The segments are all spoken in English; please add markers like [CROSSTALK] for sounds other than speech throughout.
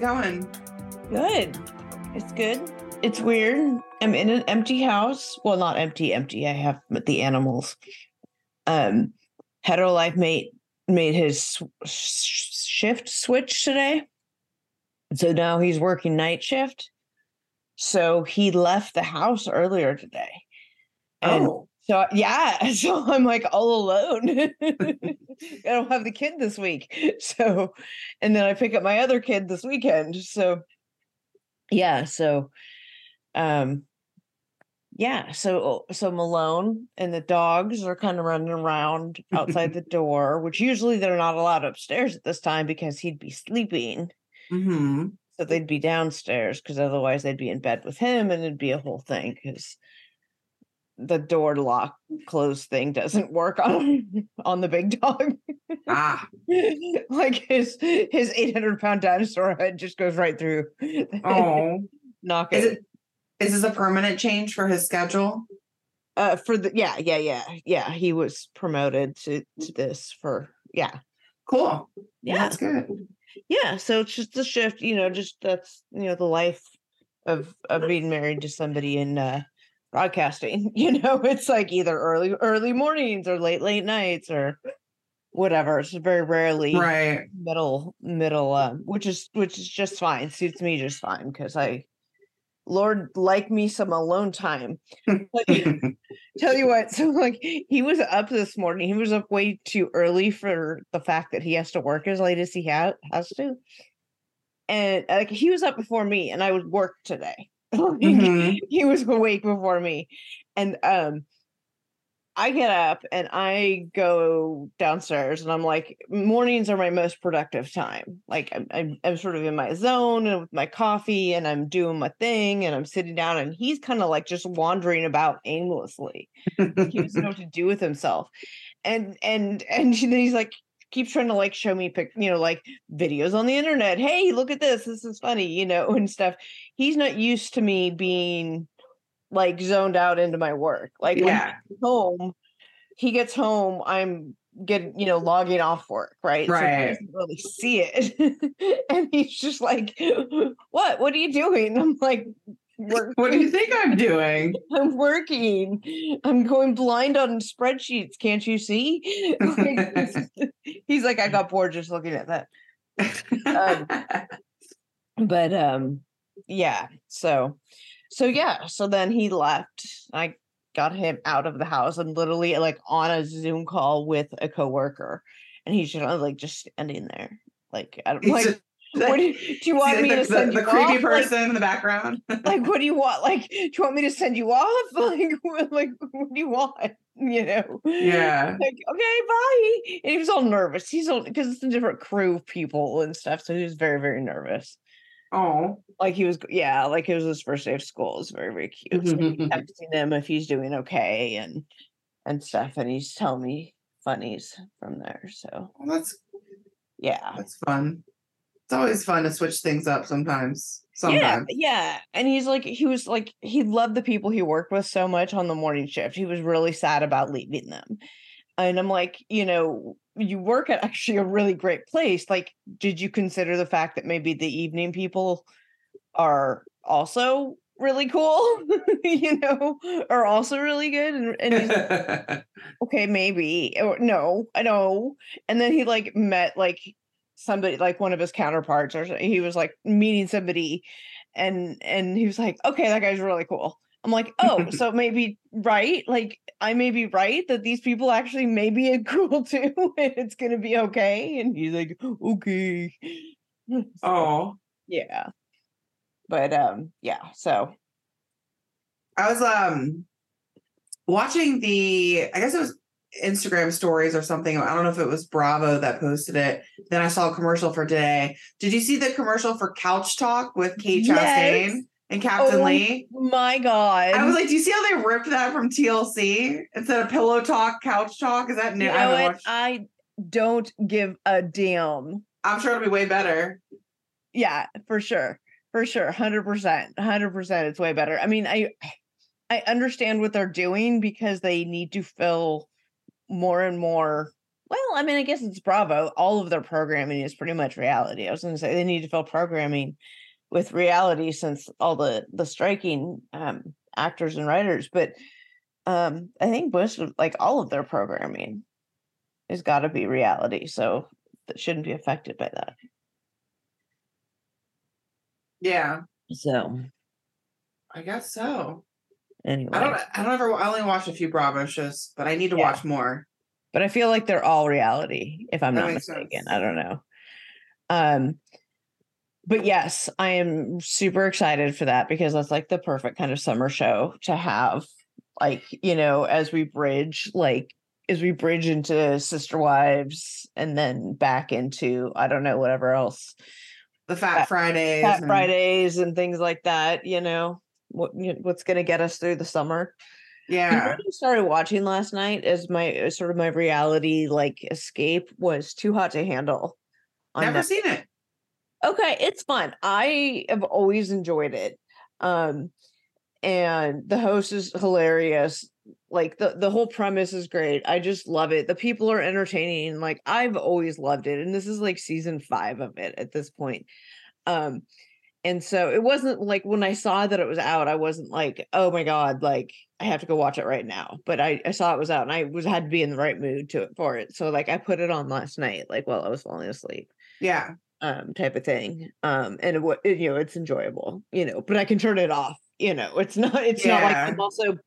It going? Good. It's good. It's weird. I'm in an empty house. Well, not empty, empty. I have the animals. Um, hetero life mate made his shift switch today. So now he's working night shift. So he left the house earlier today. And oh, so yeah, [LAUGHS] so I'm like all alone. [LAUGHS] I don't have the kid this week. [LAUGHS] So and then I pick up my other kid this weekend. So yeah, so um yeah, so so Malone and the dogs are kind of running around outside the door, which usually they're not allowed upstairs at this time because he'd be sleeping. hmm So they'd be downstairs because otherwise they'd be in bed with him and it'd be a whole thing because the door lock close thing doesn't work on [LAUGHS] on the big dog. ah, [LAUGHS] like his his 800 pound dinosaur head just goes right through. oh. [LAUGHS] Knock Is it. it is this a permanent change for his schedule? Uh for the yeah, yeah, yeah. Yeah, he was promoted to to this for yeah. Cool. Yeah. that's good. Yeah, so it's just a shift, you know, just that's you know the life of of being married to somebody in uh broadcasting. [LAUGHS] You know, it's like either early early mornings or late late nights or whatever. It's very rarely Right. middle middle um which is which is just fine. Suits me just fine because I Lord like me some alone time. [LAUGHS] [LAUGHS] Tell you what, so like he was up this morning. He was up way too early for the fact that he has to work as late as he ha- has to. And like he was up before me and I would work today. [LAUGHS] Mhm. He was awake before me. And um I get up and I go downstairs and I'm like, mornings are my most productive time. Like I'm, I'm, I'm sort of in my zone and with my coffee and I'm doing my thing and I'm sitting down and he's kind of like just wandering about aimlessly. He doesn't know what to do with himself. And and and [LAUGHS] then he's like keeps trying to like show me pic, you know, like videos on the internet. Hey, look at this. This is funny, you know, and stuff. He's not used to me being like zoned out into my work. Like when yeah. home, he gets home, I'm getting, you know, logging off work, right? So he Right. doesn't really see it. [LAUGHS] and he's just like, What? What are you doing? I'm like, work. What do you think I'm doing? [LAUGHS] I'm working. I'm going blind on spreadsheets. Can't you see? [LAUGHS] [LAUGHS] He's like, I got bored just looking at that. Um, But um, yeah. So, so yeah. So then he left. I got him out of the house and literally like on a Zoom call with a coworker, and he's just like just standing there. Like, I don't like. What do, you- [LAUGHS] do you want See, me the, to send the you creepy off? Like- person in the background? [LAUGHS] like what do you want? Like do you want me to send you off? [LAUGHS] Like what, like what do you want? You know? Yeah. like okay bye. And he was all nervous. He's all because it's a different crew of people and stuff so he was very very nervous. Oh. like he was yeah like it was his first day of school. It was very very cute. So texting him if he's doing okay and and stuff and he's telling me funnies from there so. Well, that's yeah. that's fun. It's always fun to switch things up sometimes. Yeah, Sometimes. yeah. And he's like, he was like, he loved the people he worked with so much on the morning shift. He was really sad about leaving them. And I'm like, you know, you work at actually a really great place. Like, did you consider the fact that maybe the evening people are also really cool, [LAUGHS] you know, are also really good? And, and he's like, [LAUGHS] okay, maybe. Or no, I know. And then he like met like somebody like one of his counterparts or he was like meeting somebody and and he was like, okay, that guy's really cool. I'm like, oh, [LAUGHS] so maybe right? Like I may be right that these people actually may be [LAUGHS] cool too, and it's gonna be okay. And he's like, okay. [LAUGHS] So, oh. yeah. But um, yeah, so I was um watching the I guess it was Instagram stories or something. I don't know if it was Bravo that posted it. Then I saw a commercial for today. Did you see the commercial for Couch Talk with Kate Yes. Chastain and Captain Oh, Lee? my god. I was like, do you see how they ripped that from TLC instead of Pillow Talk, Couch Talk? Is that new? you I know what? I don't give a damn. I'm sure it'll be way better. Yeah, for sure. For sure. 100%. 100% it's way better. I mean, I I understand what they're doing because they need to fill more and more Well, I mean, I guess it's Bravo. All of their programming is pretty much reality. I was going to say they need to fill programming with reality since all the the striking um, actors and writers. But um, I think most of like all of their programming has got to be reality, so that shouldn't be affected by that. Yeah, So I guess so. Anyway, I don't. I don't ever. I only watched a few Bravo shows, but I need to Yeah. watch more. but I feel like they're all reality, if I'm That not mistaken. sense. I don't know. Um, but yes, I am super excited for that because that's like the perfect kind of summer show to have. Like, you know, as we bridge, like as we bridge into Sister Wives and then back into I don't know whatever else, The Fat Fat- Fridays. Fat and- Fridays and things like that. You know, what you know, what's going to get us through the summer. Yeah. I started watching last night as my sort of my reality like escape was Too Hot to Handle. Never Netflix. seen it. Okay, it's fun. I have always enjoyed it. Um and the host is hilarious. Like the the whole premise is great. I just love it. The people are entertaining. Like I've always loved it and this is like season 5 of it at this point. Um and so it wasn't like when I saw that it was out, I wasn't like, oh my God, like I have to go watch it right now. But I, I saw it was out and I was had to be in the right mood to it for it. So like I put it on last night, like while I was falling asleep, Yeah. um, type of thing. Um, and it, it, you know, it's enjoyable, you know, but I can turn it off, you know, it's [LAUGHS] not, it's not like I'm also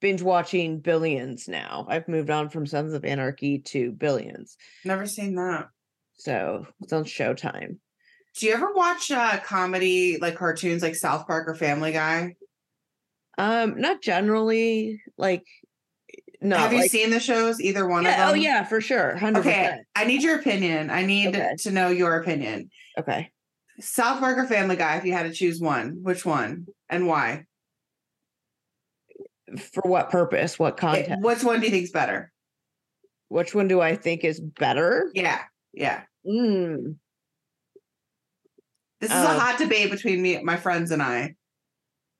binge watching billions now. I've moved on from Sons of Anarchy to billions. Never seen that. So it's on Showtime. Do you ever watch uh comedy like cartoons like South Park or Family Guy? Um, not generally like no. Have you like, seen the shows? Either one yeah, of them? oh yeah, for sure. Hundred Okay. I need your opinion. I need Okay. to know your opinion. Okay. South Park or Family Guy, if you had to choose one, which one and why? For what purpose? What It- content? which one do you think is better? Which one do I think is better? Yeah. Yeah. Mm, This is Um, a hot debate between me, my friends, and I.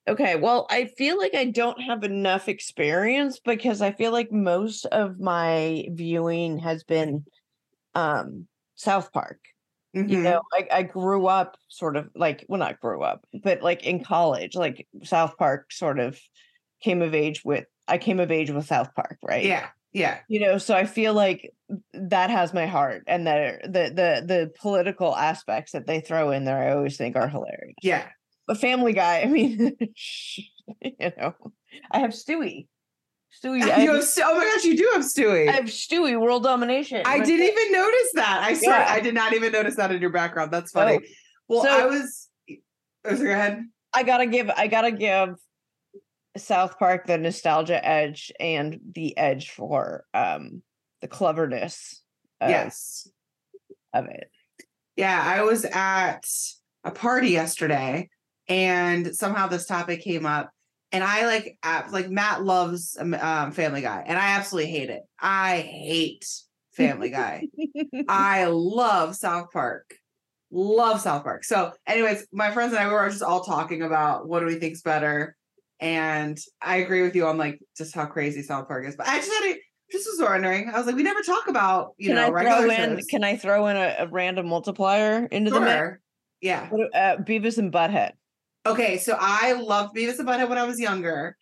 okay. Well, I feel like I don't have enough experience because I feel like most of my viewing has been um South Park. You Mhm. know, I, I grew up sort of like well not grew up, but like in college, like South Park sort of came of age with I came of age with South Park, right? Yeah. Yeah. you know so i feel like that has my heart and the the the the political aspects that they throw in there i always think are hilarious Yeah. but family guy [LAUGHS] i mean you know i have stewie stewie I You have, have, oh my gosh, you do have Stewie. I have stewie world domination I didn't even notice that. I swear, Yeah. I did not even notice that in your background. That's funny. Oh, well, so- I was. Oh, so go ahead. i gotta give i gotta give south park the nostalgia edge and the edge for um the cleverness of, yes. of it Yeah, I was at a party yesterday, and somehow this topic came up, and I like like Matt loves um, um, Family Guy, and I absolutely hate it. I hate Family Guy. [LAUGHS] I love South Park. Love South Park. So, anyways, my friends and I we were just all talking about what do we think's better. And I agree with you on like just how crazy South Park is. But I just had a, just was wondering. I was like, we never talk about, you can know, I regular throw in shows. can I throw in a, a random multiplier into the mix? Yeah. What, uh, Beavis and Butthead. Okay, so I loved Beavis and Butthead when I was younger.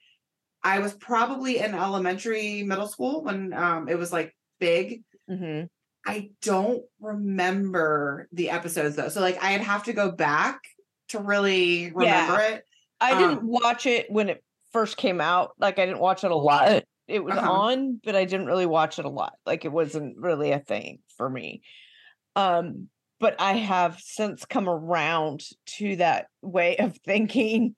I was probably in elementary, middle school when um it was like big. hmm I don't remember the episodes though. So like I'd have to go back to really remember it. I didn't Um, watch it when it first came out. Like I didn't watch it a lot. It was Uh-huh. on, but I didn't really watch it a lot. Like it wasn't really a thing for me. Um, but I have since come around to that way of [LAUGHS] thinking.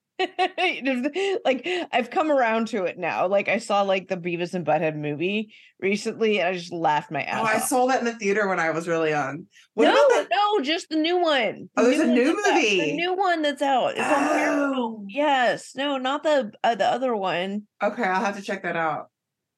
Like I've come around to it now. Like I saw like the Beavis and Butthead movie recently, and I just laughed my ass Oh, I saw that in the theater when I was really young. What no, no, just the new one. Oh, The there's a new movie. The new one that's out. It's on Oh. Yes, no, not the uh, the other one. Okay, I'll have to check that out.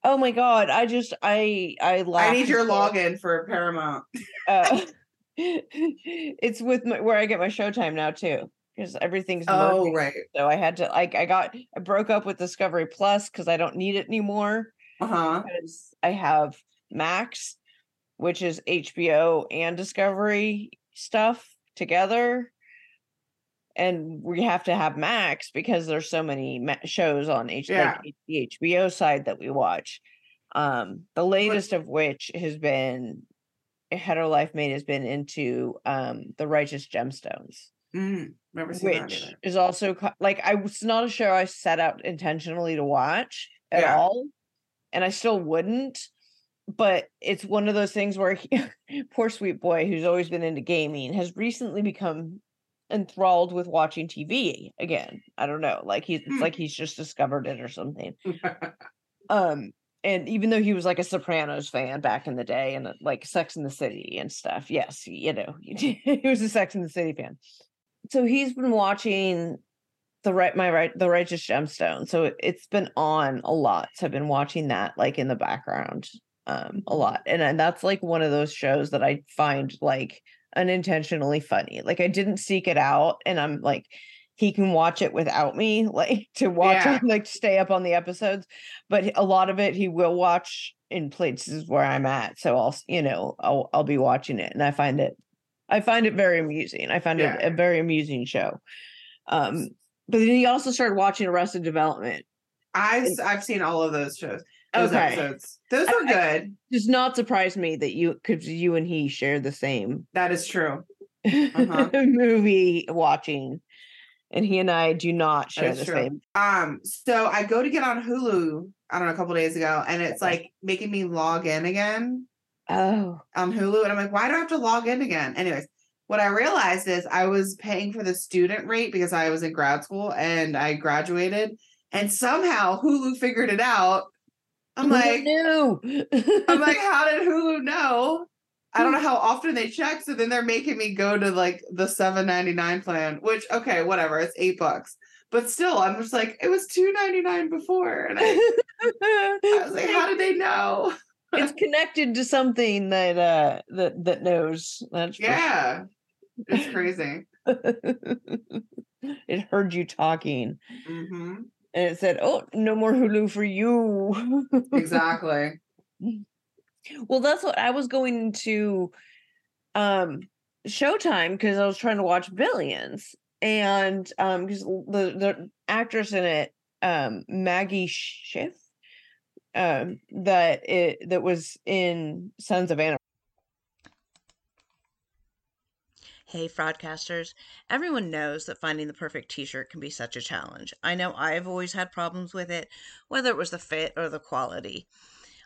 Oh my god, I just I I I need your login for Paramount. Uh, [LAUGHS] it's with my, where I get my Showtime now too, because everything's Oh, merging. right. So I had to like I got I broke up with Discovery Plus because I don't need it anymore Uh-huh. because I have Max. which is HBO and Discovery stuff together. And we have to have Max because there's so many ma- shows on H- Yeah. like the HBO side that we watch. Um, the latest of which has been Hetero Life Mate has been into um the Righteous Gemstones Mm, which is also like I it's not a show I set out intentionally to watch at Yeah. all, and I still wouldn't. But it's one of those things where he, [LAUGHS] poor sweet boy, who's always been into gaming, has recently become enthralled with watching TV again. I don't know, like he's it's Hmm. like he's just discovered it or something. [LAUGHS] Um, and even though he was like a Sopranos fan back in the day and uh, like Sex in the City and stuff, yes, you know, [LAUGHS] he was a Sex in the City fan. So he's been watching the right my right the Righteous Gemstone. So it, it's been on a lot. So I've been watching that like in the background um a lot. And, and that's like one of those shows that I find like unintentionally funny. Like I didn't seek it out and I'm like he can watch it without me, [LAUGHS] like to watch Yeah. it, like stay up on the episodes. But a lot of it he will watch in places where I'm at. So I'll, you know, I'll I'll be watching it and I find it I find it very amusing. I find Yeah. it a very amusing show. Um, but then he also started watching Arrested Development. I've I've seen all of those shows. Those Okay. episodes. Those I- were good. Does not surprise me that you could you and he share the same that is true. Uh-huh. [LAUGHS] movie watching. And he and I do not share the true. same. Um, so I go to get on Hulu, I don't know, a couple days ago, and it's like making me log in again Oh, on Hulu. And I'm like, why do I have to log in again? Anyways, what I realized is I was paying for the student rate because I was in grad school and I graduated, and somehow Hulu figured it out. I'm like, no. I'm like, how did [LAUGHS] Hulu know? I don't know hmm. how often they check. So then they're making me go to like the seven ninety nine plan, which okay, whatever, it's eight bucks. But still, I'm just like, it was two ninety nine before, and I, I was like, how did they know? It's [LAUGHS] connected to something that uh that that knows. That's Yeah, it's crazy. [LAUGHS] it heard you talking hmm and it said, "Oh, no more Hulu for you." [LAUGHS] Exactly. Well, that's what I was going to um Showtime because I was trying to watch Billions and um because the the actress in it um Maggie Siff um that it that was in Sons of Anarchy. Hey, fraudcasters. Everyone knows that finding the perfect t shirt can be such a challenge. I know I've always had problems with it, whether it was the fit or the quality.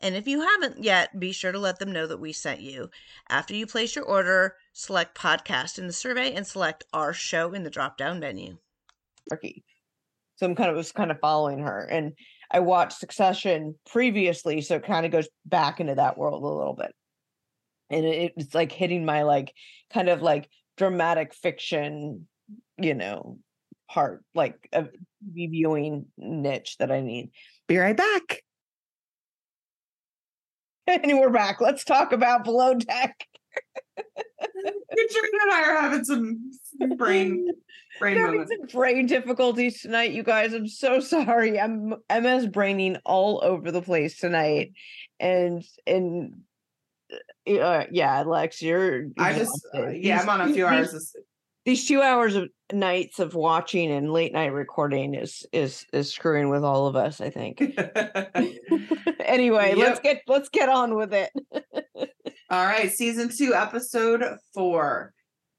And if you haven't yet, be sure to let them know that we sent you. After you place your order, select podcast in the survey and select our show in the drop down menu. So I'm kind of was kind of following her and I watched Succession previously, so it kind of goes back into that world a little bit. And it, it's like hitting my like kind of like dramatic fiction, you know, part, like a viewing niche that I need. Be right back. [LAUGHS] And we're back. Let's talk about Below Deck. Katrina and I are having some brain brain having some brain difficulties tonight, you guys. I'm so [LAUGHS] sorry. I'm MS braining all over the place tonight, and and uh, yeah, Lex, you're. I just uh, yeah, I'm on a few hours. Of, these two hours of nights of watching and late night recording is is is screwing with all of us. I think. [LAUGHS] [LAUGHS] anyway, let's get let's get on with it. [LAUGHS] All right, season two, episode four.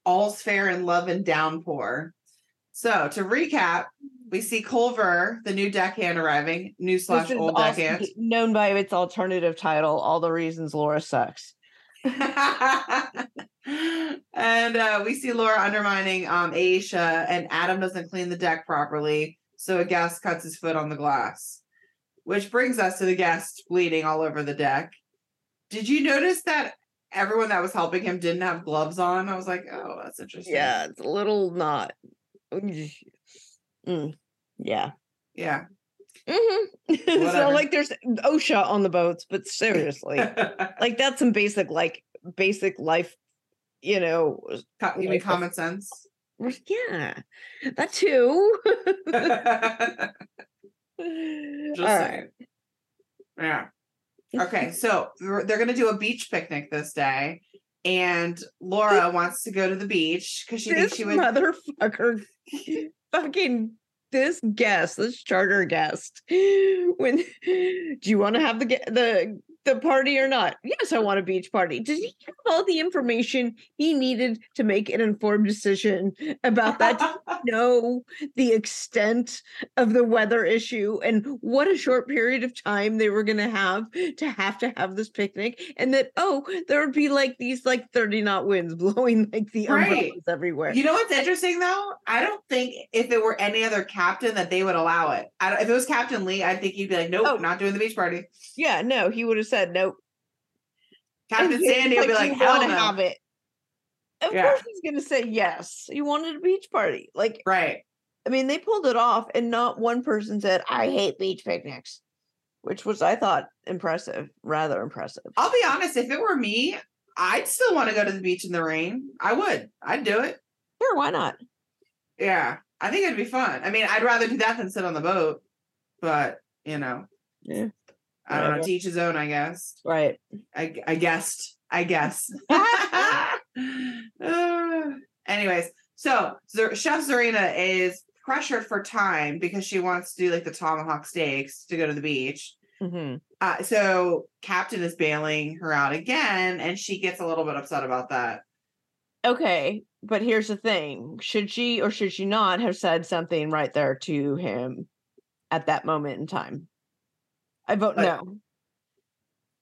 All's fair in love and downpour. So to recap, we see Culver, the new deckhand arriving, new slash old deckhand. known by its alternative title, "All the Reasons Laura Sucks." And uh, we see Laura undermining um, Aesha, and Adam doesn't clean the deck properly, so a guest cuts his foot on the glass. Which brings us to the guest bleeding all over the deck. Did you notice that everyone that was helping him didn't have gloves on? I was like, oh, that's interesting. Yeah, it's a little not. Mm, yeah. Yeah. hmm [LAUGHS] so like, there's OSHA on the boats, but [LAUGHS] seriously, [LAUGHS] like that's some basic, like basic life, you know. Co- you mean like the- common sense? Yeah, that too. [LAUGHS] [LAUGHS] Just All right. saying. Yeah. Okay, [LAUGHS] so they're they're gonna do a beach picnic this day, and Laura wants to go to the beach because she This thinks she would. motherfucker, fucking this guest, this charter guest. When do you want to have the the the party or not? Yes, I want a beach party. Did he have all the information he needed to make an informed decision about that? Did he [LAUGHS] know the extent of the weather issue and what a short period of time they were going to have to have to have this picnic, and that oh, there would be like these like thirty knot winds blowing like the Right. umbrellas everywhere. You know what's interesting though? I don't think if it were any other captain that they would allow it. I don't, if it was Captain Lee, I think he'd be like, "Nope, Oh. not doing the beach party." Yeah, no, he would have said nope. Captain [LAUGHS] Sandy would be like, "You "Hell no!" have it. Of Yeah. course, he's gonna say yes. You wanted a beach party. Like, Right? I mean, they pulled it off, and not one person said, "I hate beach picnics," which was, I thought, impressive, rather impressive. I'll be honest. If it were me, I'd still want to go to the beach in the rain. I would. I'd do it. Sure, why not? Yeah, I think it'd be fun. I mean, I'd rather do that than sit on the boat. But you know, Yeah, I don't know. teach his own, I guess. right. I I guessed. I guess. Uh, [LAUGHS] [LAUGHS] anyways, so Zer- Chef Tzarina is pressured for time because she wants to do like the tomahawk steaks to go to the beach. Mhm. Uh, so Captain is bailing her out again, and she gets a little bit upset about that. Okay, but here's the thing: should she or should she not have said something right there to him at that moment in time? I vote Like, no.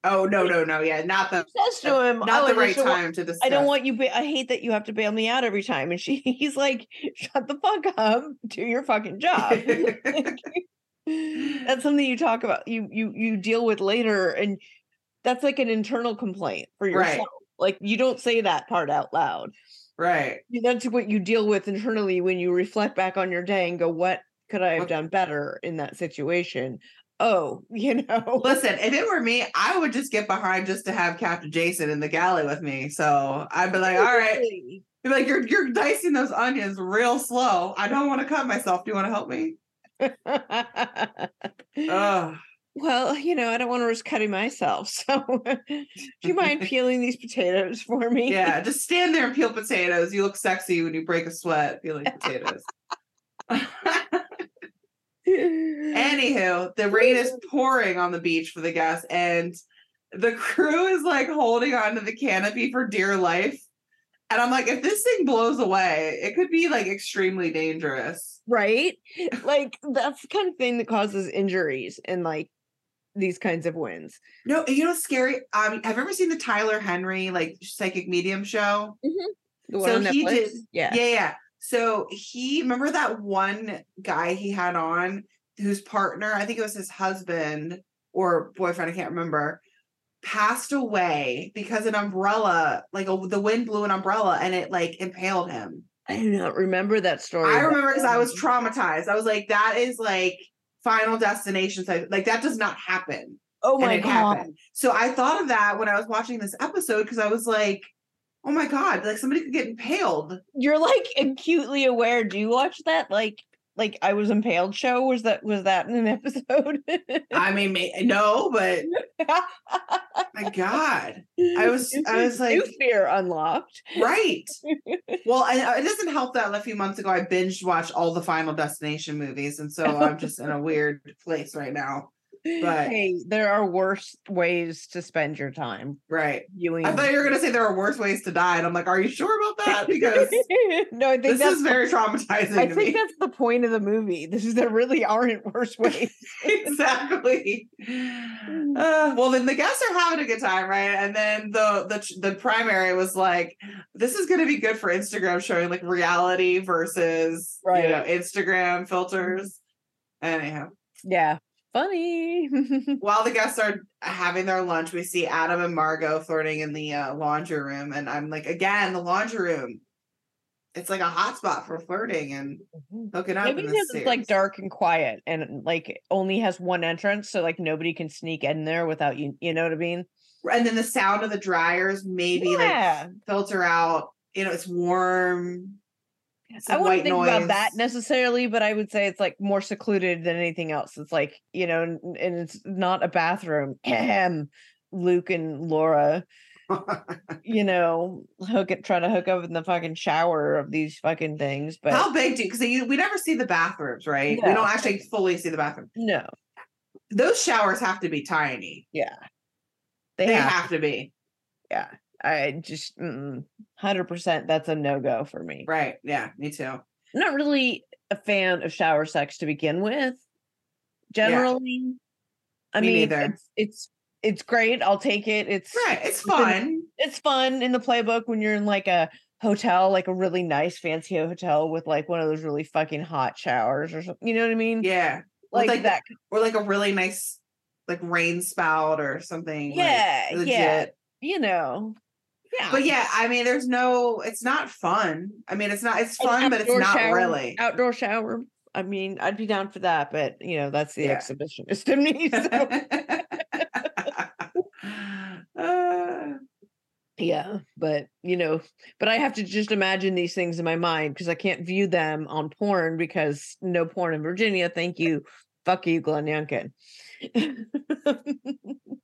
Oh no, no, no, yeah, not the Says to him, not "Oh, the right time to discuss. I don't want you. Ba- I hate that you have to bail me out every time. And she, [LAUGHS] he's like, shut the fuck up, do your fucking job. [LAUGHS] [LAUGHS] That's something you talk about. You you you deal with later, and that's like an internal complaint for Right. yourself. Like you don't say that part out loud. right. That's what you deal with internally when you reflect back on your day and go, "What could I have done better in that situation?" Oh, [LAUGHS] you know. Listen, if it were me, I would just get behind just to have Captain Jason in the galley with me. So I'd be like, all right. Be like, you're you're dicing those onions real slow. I don't want to cut myself. Do you want to help me? [LAUGHS] Well, you know, I don't want to risk cutting myself. [LAUGHS] So, do you mind peeling these potatoes for me? yeah, just stand there and peel potatoes. You look sexy when you break a sweat peeling potatoes. Anywho, the rain is [LAUGHS] pouring on the beach for the guests, and the crew is like holding onto the canopy for dear life. And I'm like, if this thing blows away, it could be like extremely dangerous. right? Like, that's the kind of thing that causes injuries in like these kinds of winds. No, you know scary? Um, have you ever seen the Tyler Henry like psychic medium show? The So on he did- Yeah. Yeah, yeah. So he remember that one guy he had on whose partner, I think it was his husband or boyfriend, I can't remember, passed away because an umbrella, like a, the wind blew an umbrella and it like impaled him. I do not remember that story. I remember because I was um, traumatized. I was like, that is like final destination. So Like that does not happen. Oh my god. happened. So I thought of that when I was watching this episode because I was like, oh my God, like somebody could get impaled. You're like acutely aware. Do you watch that like like I was impaled show? Was that was that in an [LAUGHS] episode? I mean, may- no, but [LAUGHS] my God, I was, I was like, New fear unlocked. right. [LAUGHS] Well, I, uh, it doesn't help that a few months ago I binge watched all the Final Destination movies, and so I'm just in a weird place right now. But- hey, there are worse ways to spend your time Right. viewing. I thought you were gonna say there are worse ways to die, and I'm like, are you sure about that? Because [LAUGHS] no, I think this that's is very traumatizing I think me. that's the point of the movie. This is there really aren't worse ways. [LAUGHS] exactly. [SIGHS] Uh, well, then the guests are having a good time, right? And then the the the primary was like, this is going to be good for Instagram, showing like reality versus Right. you know Instagram filters. Anyhow, yeah, funny. [LAUGHS] while the guests are having their lunch, we see Adam and Margot flirting in the uh, laundry room, and I'm like, again, the laundry room. It's like a hotspot for flirting and hooking up. Maybe because it's like dark and quiet and like only has one entrance, so like nobody can sneak in there without you. You know what I mean? and then the sound of the dryers maybe Yeah. like filter out. You know, it's warm. I wouldn't think about that necessarily, but I would say it's like more secluded than anything else. It's like you know, and, it's not a bathroom. Ahem. Luke and Laura, [LAUGHS] you know, hook it, trying to hook up in the fucking shower of these fucking things. But How big do you, because we never see the bathrooms, right? We don't actually fully see the bathroom. no, Those showers have to be tiny. yeah, They, they, have, have. to be Yeah, I just hundred percent. That's a no go for me. right. Yeah, me too. I'm not really a fan of shower sex to begin with. Generally, I Me mean, it's it's it's great. I'll take it. It's Right, it's fun. It's fun in the playbook when you're in like a hotel, like a really nice fancy hotel with like one of those really fucking hot showers or something. You know what I mean? Yeah, like, like that. or like a really nice like rain spout or something. like, Yeah, yeah. You know. Yeah. But yeah, I mean, there's no. It's not fun. I mean, it's not. It's fun, but it's not shower- really. outdoor shower. I mean, I'd be down for that, but you know, that's the Yeah. exhibitionist in me. So Uh, [LAUGHS] [LAUGHS] yeah, but you know, but I have to just imagine these things in my mind because I can't view them on porn because no porn in Virginia. Thank you. Fuck you, Glenn Youngkin. [LAUGHS]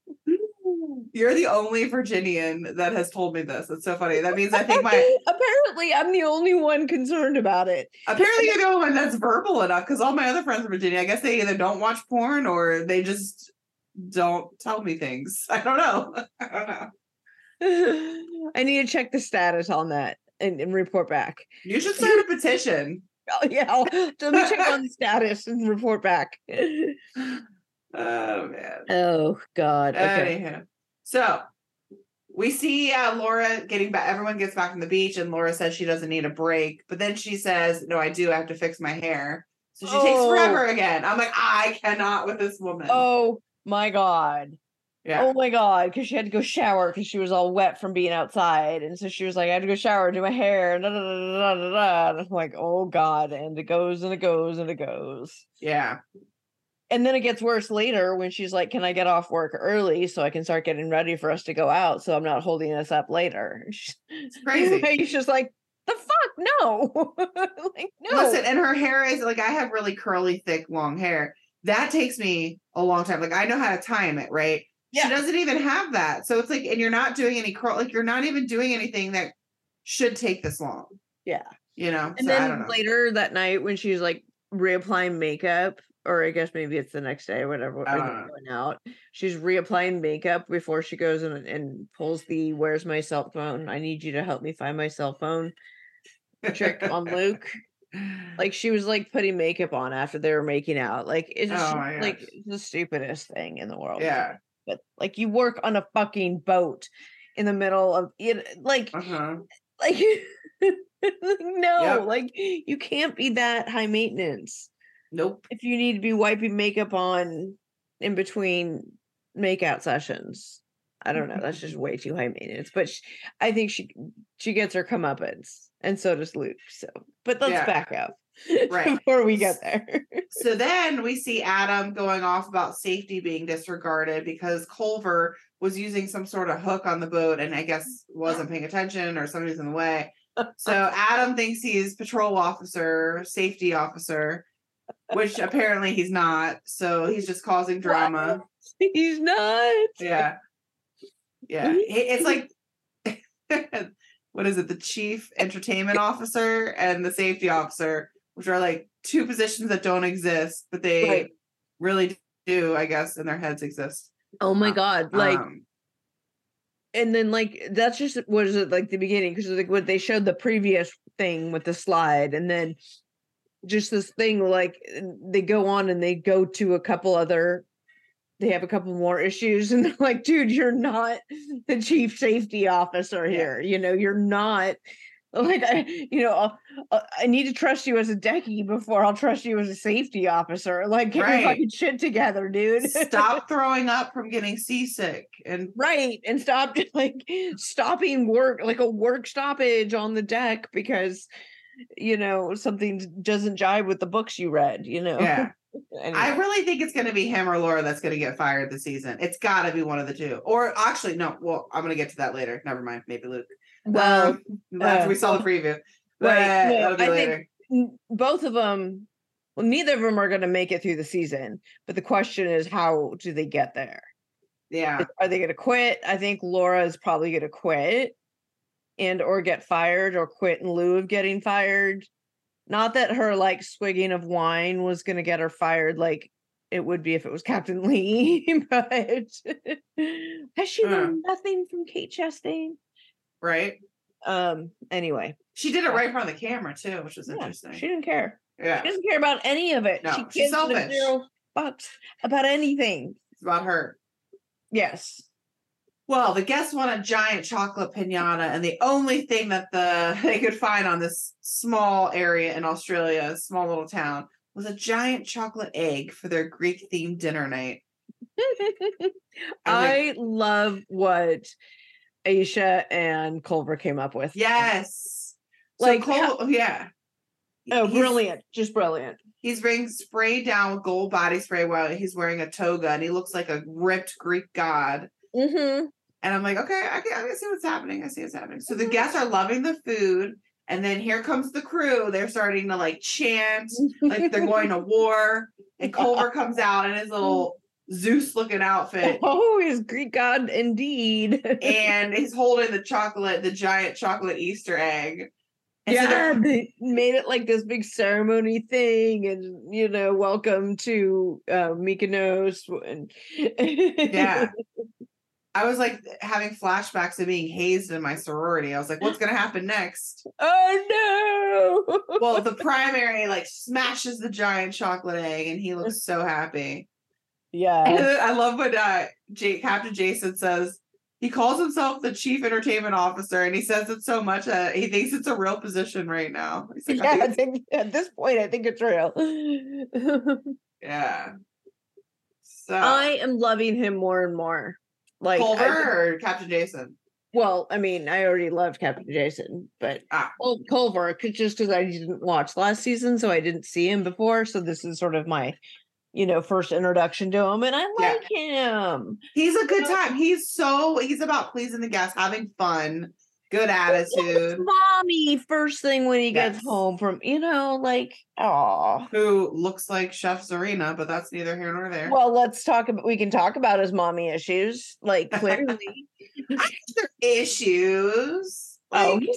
You're the only Virginian that has told me this. It's so funny. That means I think my [LAUGHS] apparently I'm the only one concerned about it. apparently you're the only one that's verbal enough because all my other friends in Virginia, I guess they either don't watch porn or they just don't tell me things. [LAUGHS] I don't know. [LAUGHS] I don't know. [SIGHS] I need to check the status on that and, and report back. You should start a petition. Oh yeah, I'll, let me check on the status and report back. Oh man. Oh God. Okay. Anyhow, so we see uh, Laura getting back. Everyone gets back from the beach, and Laura says she doesn't need a break. But then she says, "No, I do. I have to fix my hair." So she takes Oh. forever again. I'm like, I cannot with this woman. Oh my God. yeah. Oh my God. Because she had to go shower because she was all wet from being outside. And so she was like, I had to go shower, do my hair. Da, da, da, da, da, da. I'm like, oh God. And it goes and it goes and it goes. yeah. And then it gets worse later when she's like, Can I get off work early so I can start getting ready for us to go out so I'm not holding us up later? [LAUGHS] It's crazy. [LAUGHS] He's just like, The fuck? No. [LAUGHS] like, no. Listen, and her hair is like I have really curly, thick, long hair. That takes me a long time. Like I know how to time it, right? Yeah. She doesn't even have that. So it's like, and you're not doing any curl, like you're not even doing anything that should take this long. Yeah. You know? And so then later that night when she's like reapplying makeup, or I guess maybe it's the next day or whatever, I or don't they're know. going out. She's reapplying makeup before she goes and, and pulls the "Where's my cell phone? I need you to help me find my cell phone" trick on Luke. [LAUGHS] Like she was like putting makeup on after they were making out. Like it's just Oh like the stupidest thing in the world. yeah. But like you work on a fucking boat in the middle of it like Uh-huh. [LAUGHS] like no, Yep. like you can't be that high maintenance Nope. if you need to be wiping makeup on in between makeout sessions. I don't know. That's just way too high maintenance. But sh I think she she gets her comeuppance, and so does Luke. So, but let's Yeah. back up [LAUGHS] Right. before we get there. So then we see Adam going off about safety being disregarded because Culver was using some sort of hook on the boat and I guess wasn't paying attention or somebody's in the way. So [LAUGHS] Adam thinks he's patrol officer, safety officer, which apparently he's not. So he's just causing drama. [LAUGHS] He's not. Yeah. Yeah. It's like [LAUGHS] [LAUGHS] what is it? The chief entertainment officer and the safety officer, which are like two positions that don't exist, but they Right. really do, I guess, in their heads exist. Oh my god! Like, Um, and then like that's just what is it like the beginning because like what they showed the previous thing with the slide, and then just this thing like they go on and they go to a couple other. They have a couple more issues, [LAUGHS] and they're like, "Dude, you're not the chief safety officer Yeah. here. You know, you're not." [LAUGHS] Like I, you know, I'll- uh, I need to trust you as a decky before I'll trust you as a safety officer. Like, get Right. your fucking shit together, dude. stop [LAUGHS] throwing up from getting seasick and right and stop like stopping work like a work stoppage on the deck because you know something doesn't jive with the books you read you know? Yeah. [LAUGHS] Anyway. i really think it's going to be him or laura that's going to get fired this season. It's got to be one of the two. Or actually no well i'm going to get to that later. Never mind. Maybe luke well um, after uh, we saw the preview. [LAUGHS] But right, no, that'll I think- later. n- both of them well neither of them are going to make it through the season but the question is how do they get there? Yeah. Are they going to quit? I think laura is probably going to quit and or get fired or quit in lieu of getting fired. Not that her like swigging of wine was going to get her fired like it would be if it was [LAUGHS] captain lee [LAUGHS] but [LAUGHS] has she Uh. learned nothing from kate chastain? Right. Um anyway. She did it right in front of the camera too which was yeah, interesting. she didn't care. Yeah. she doesn't care about any of it. No, she gives zero fucks about anything. It's about her. Yes Well, the guests want a giant chocolate pinata, and the only thing that the [LAUGHS] they could find on this small area in Australia, a small little town, was a giant chocolate egg for their Greek themed dinner night. [LAUGHS] I love what Aesha and Culver came up with. Yes, Like, so how- Cole, yeah. Oh, He's- brilliant. Just brilliant. He's being sprayed down with gold body spray while he's wearing a toga, and he looks like a ripped Greek god. Mm-hmm. And I'm like, okay, I can, I can see what's happening. I see what's happening. So the Mhm. guests are loving the food. And then here comes the crew. They're starting to like chant, like they're going to war. [LAUGHS] And Culver comes out in his little Zeus looking outfit. Oh, he's Greek god indeed. [LAUGHS] And he's holding the chocolate, the giant chocolate Easter egg. And yeah, they're- they made it like this big ceremony thing, and you know, welcome to uh, Mykonos. And yeah. [LAUGHS] I was like having flashbacks of being hazed in my sorority. I was like, what's going to happen next? [LAUGHS] oh no! [LAUGHS] Well, the primary like smashes the giant chocolate egg and he looks so happy. Yeah, I love what uh, J- Captain Jason says. He calls himself the chief entertainment officer, and he says it so much that he thinks it's a real position right now. Like, yeah. I think at this point, I think it's real. [LAUGHS] yeah. So I am loving him more and more. Like I- Culver or Captain Jason? well, I mean, I already loved Captain Jason, but Ah. well, Culver, just because I didn't watch last season, so I didn't see him before. So this is sort of my, you know, first introduction to him, and I Yeah. like him. He's a good time. He's so he's about pleasing the guests, having fun, good attitude. [LAUGHS] mommy first thing when he gets Yes. home from, you know, like, oh. Who looks like Chef Tzarina, but that's neither here nor there. Well, let's talk about. We can talk about his mommy issues, like clearly. [LAUGHS] Issues. oh, Like,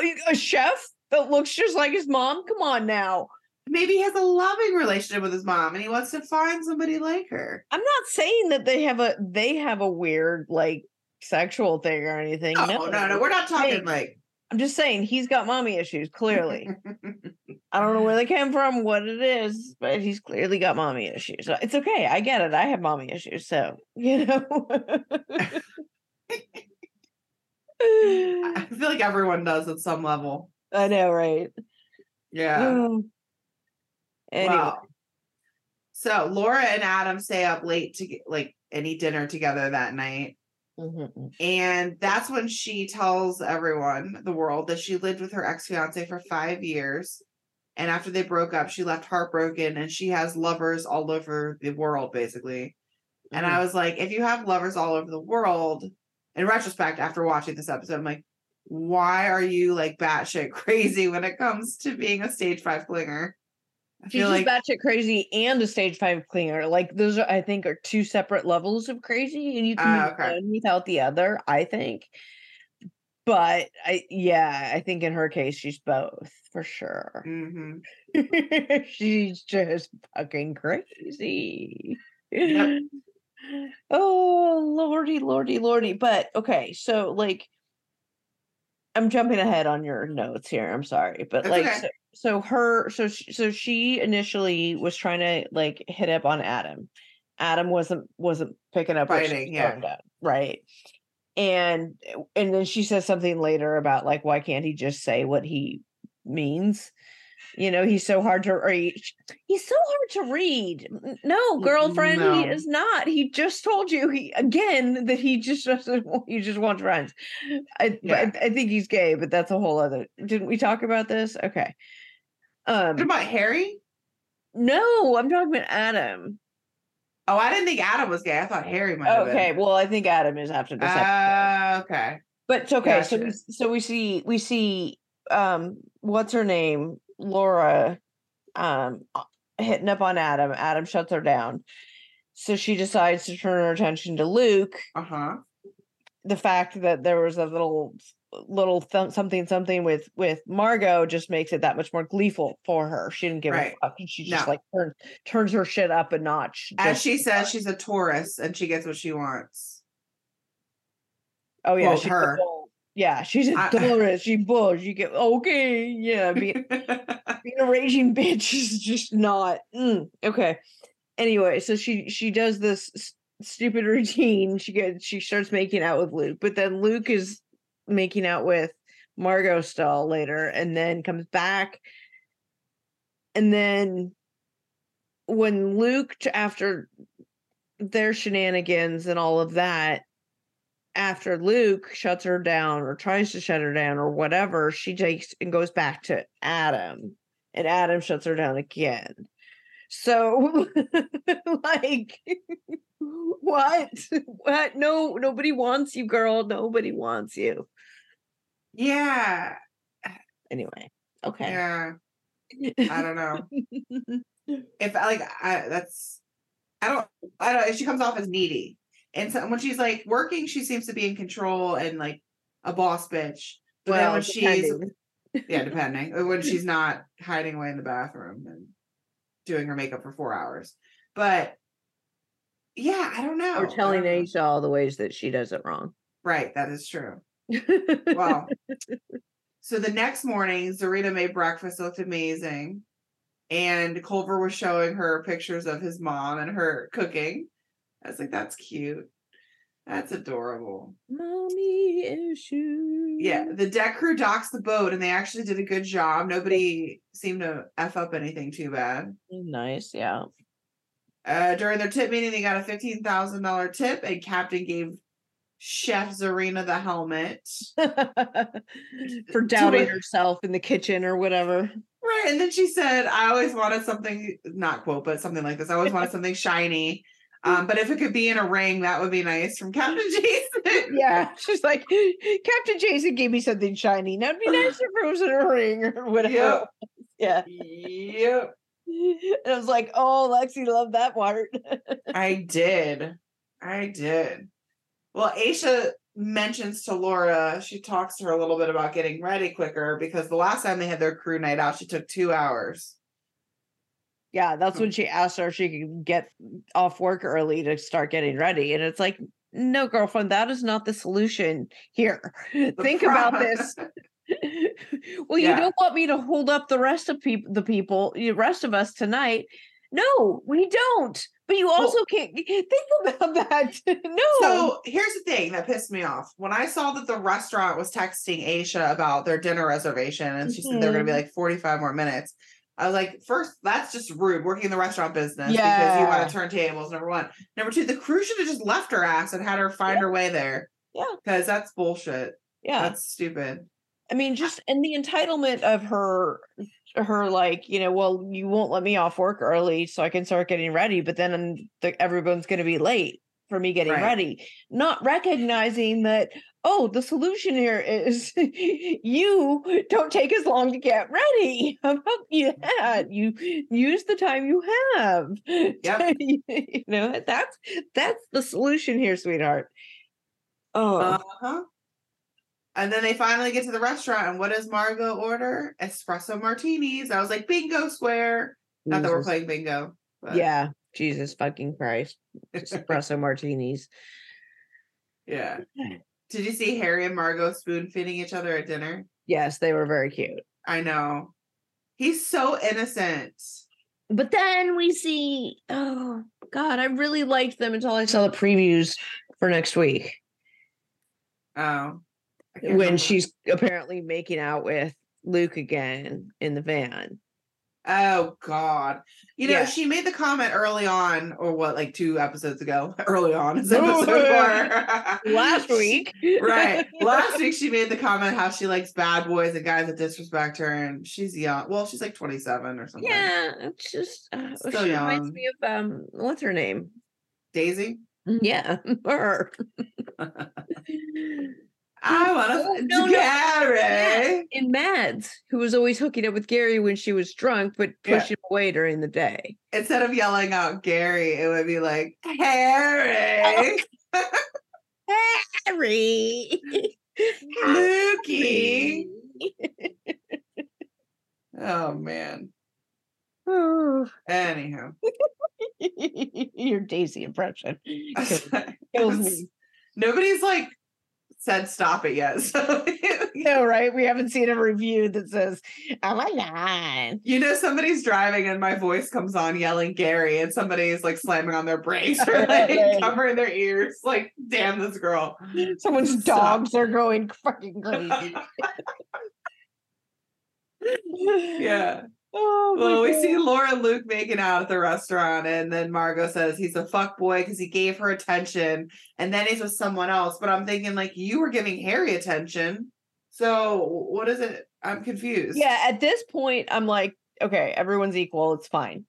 he's a chef that looks just like his mom. Come on now. maybe he has a loving relationship with his mom, and he wants to find somebody like her. I'm not saying that they have a they have a weird like sexual thing or anything. No, no, no. We're not talking Hey. like. I'm just saying he's got mommy issues. Clearly, [LAUGHS] I don't know where they came from, what it is, but he's clearly got mommy issues. It's okay. I get it. I have mommy issues, so [LAUGHS] you know. I feel like everyone does at some level. I know, right? Yeah. Oh. [SIGHS] Anyway, Wow. So Laura and Adam stay up late to get like eat dinner together that night. Mhm. And that's when she tells everyone, the world, that she lived with her ex fiance for five years. And after they broke up, she left heartbroken and she has lovers all over the world, basically. And Mm-hmm. I was like, if you have lovers all over the world, in retrospect, after watching this episode, I'm like, why are you like batshit [LAUGHS] crazy when it comes to being a stage five clinger? I She's feel just like batshit crazy and a stage five cleaner. Like those are, I think, are two separate levels of crazy, and you can do okay. one without the other. I think, but I, yeah, I think in her case, she's both for sure. Mhm. [LAUGHS] she's just fucking crazy. Yep. [LAUGHS] Oh lordy, lordy, lordy. But okay, so like, I'm jumping ahead on your notes here. I'm sorry, but That's like, okay. so, so her, so she, so she initially was trying to like hit up on Adam. Adam wasn't wasn't picking up what she Biting, was yeah. throwing right? And and then she says something later about like why can't he just say what he means? You know, he's so hard to reach He's so hard to read. No, girlfriend, he is not. He just told you he again that he just doesn't. want- He just wants friends. I, Yeah. I, I think he's gay, but that's a whole other. Didn't we talk about this? Okay. Um, What about Harry? no, I'm talking about Adam. Oh, I didn't think Adam was gay. I thought Harry might have Okay, well, I think Adam is after this. Ah, okay. But it's okay. So we, so we see we see um what's her name? Laura um hitting up on Adam. Adam shuts her down. So she decides to turn her attention to Luke. Uh huh. The fact that there was a little little th- something something with with Margot just makes it that much more gleeful for her. She didn't give Right. a fuck. She just No. like turns turns her shit up a notch. As she says, she's a Taurus and she gets what she wants. oh yeah, well, she's a her. Yeah, she's a Taurus. She bull. She get okay. Yeah, being [LAUGHS] being a raging bitch [LAUGHS] is just not mm, okay. Anyway, so she she does this s- stupid routine. She gets she starts making out with Luke, but then Luke is making out with Margot still later, and then comes back, and then when Luke after their shenanigans and all of that. After Luke shuts her down or tries to shut her down or whatever, she takes and goes back to Adam and Adam shuts her down again. So, [LAUGHS] like, what? What? No, nobody wants you, girl. Nobody wants you. yeah. Anyway, okay. Yeah. I don't know. [LAUGHS] if like I that's I don't I don't she comes off as needy. And so when she's like working, she seems to be in control and like a boss bitch. But then Well, when she's yeah, [LAUGHS] depending. When she's not hiding away in the bathroom and doing her makeup for four hours. But yeah, I don't know. or telling. Aesha all the ways that she does it wrong. Right, that is true. [LAUGHS] Wow. so the next morning, Tzarina made breakfast, looked amazing. And Culver was showing her pictures of his mom and her cooking. I was like, that's cute. That's adorable. Mommy issues. Yeah, the deck crew docks the boat and they actually did a good job. Nobody seemed to F up anything too bad. Nice. Yeah. Uh, during their tip meeting, they got a $15,000 tip and Captain gave Chef Tzarina the helmet. [LAUGHS] For doubting herself in the kitchen or whatever. Right. And then she said, I always wanted something, not quote, but something like this. I always wanted [LAUGHS] something shiny. Um, but if it could be in a ring, that would be nice from Captain [LAUGHS] Jason. Yeah. She's like, Captain Jason gave me something shiny. Now it'd be nice if it was in a ring or [LAUGHS] whatever. Yep. Yeah. Yep. And [LAUGHS] I was like, oh, Lexi loved that part. I did. I did. Well, Aesha mentions to Laura, she talks to her a little bit about getting ready quicker because the last time they had their crew night out, she took two hours. Yeah, that's hmm. when she asked her if she could get off work early to start getting ready. And it's like, no, girlfriend, that is not the solution here. [LAUGHS] Think about this. [LAUGHS] [LAUGHS] well, you don't want me to hold up the rest of people, the people, the rest of us tonight. No, we don't. But you also can't think about that. no. So here's the thing that pissed me off. When I saw that the restaurant was texting Aesha about their dinner reservation and she said they're going to be mm-hmm. like 45 more minutes, I was like, first, that's just rude working in the restaurant business because you want to turn tables, number one. Number two, the crew should have just left her ass and had her find her way there. Yeah. Because that's bullshit. yeah. That's stupid. I mean, just and the entitlement of her, her like, you know, well, you won't let me off work early so I can start getting ready, but then the, everyone's going to be late for me getting Right. ready, not recognizing that, oh, the solution here is [LAUGHS] you don't take as long to get ready. [LAUGHS] How about you that? You use the time you have. [LAUGHS] Yep. you know, that's that's the solution here, sweetheart. Oh, Uh-huh. And then they finally get to the restaurant, and what does Margot order? Espresso martinis. I was like, bingo square. Not that we're playing bingo. But Yeah, Jesus fucking Christ. [LAUGHS] Espresso martinis. yeah. Did you see Harry and Margot spoon feeding each other at dinner? Yes, they were very cute. I know. He's so innocent. But then we see, oh God, I really liked them until I saw the previews for next week Oh. When remember. she's apparently making out with Luke again in the van. Oh God. You know, Yeah. she made the comment early on, or what, like two episodes ago. [LAUGHS] Early on is Oh, episode four. [LAUGHS] Last week. [LAUGHS] right. Last week she made the comment how she likes bad boys and guys that disrespect her, and she's young. Well, she's like 27 or something. Yeah, it's just uh, Still she reminds young. me of um what's her name? Daisy. Yeah, her. I want to no, no. Gary. in Mads, who was always hooking up with Gary when she was drunk, but Yeah. away during the day. Instead of yelling out Gary, it would be like [LAUGHS] Harry, Harry. Lukey. Oh man. Oh, [SIGHS] Anyhow. your Daisy impression kills, [LAUGHS] kills me. Nobody's like said stop it yet. [LAUGHS] So No, right? We haven't seen a review that says, "Oh my god." you know somebody's driving and my voice comes on yelling Gary and somebody's like slamming on their brakes [LAUGHS] or like covering their ears. Like, damn this girl. [LAUGHS] Someone's Stop. dogs are going fucking crazy. Yeah. Oh Well, we see Laura and Luke making out at the restaurant, and then Margot says he's a fuck boy because he gave her attention, and then he's with someone else. But I'm thinking like you were giving Harry attention, so what is it? I'm confused. Yeah, at this point, I'm like, okay, everyone's equal. It's fine.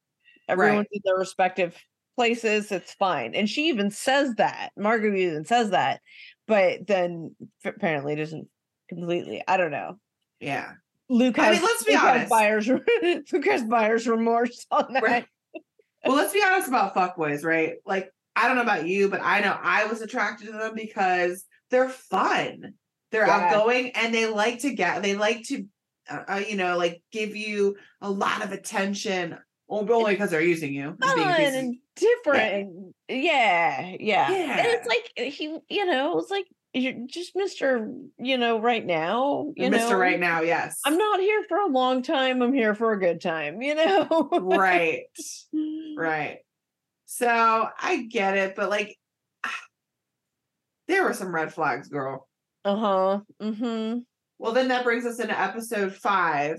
Everyone's in their respective places. It's fine. And she even says that. Margot even says that, but then apparently doesn't completely. I don't know. yeah. Luke I has. mean, let's be Luke has honest. buyer's. [LAUGHS] Luke has buyer's remorse on that. Right. Well, let's be honest about fuckboys, right? Like, I don't know about you, but I know I was attracted to them because they're fun. They're Yeah. outgoing and they like to get, they like to, uh, uh, you know, like give you a lot of attention only because they're using you. and being Fun and different. Yeah, yeah. And it's like he, you know, it was like you're just Mr. You know, right now. You Mr. know, Right Now, yes. I'm not here for a long time. I'm here for a good time, you know? right. [LAUGHS] Right. So I get it, but like, [SIGHS] there were some red flags, girl. Uh-huh. Mm-hmm. Well, then that brings us into episode five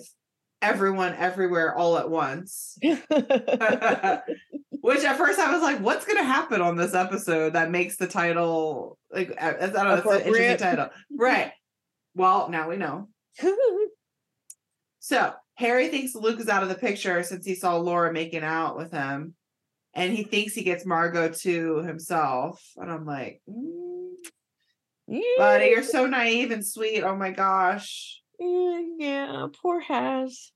Everyone, Everywhere, All at Once. [LAUGHS] Which at first I was like, what's going to happen on this episode that makes the title like, I don't know, it's an interesting title. Right. Well, now we know. [LAUGHS] So Harry thinks Luke is out of the picture since he saw Laura making out with him. And he thinks he gets Margot to himself. And I'm like, mm, buddy, you're so naive and sweet. Oh my gosh. yeah, yeah, poor Has.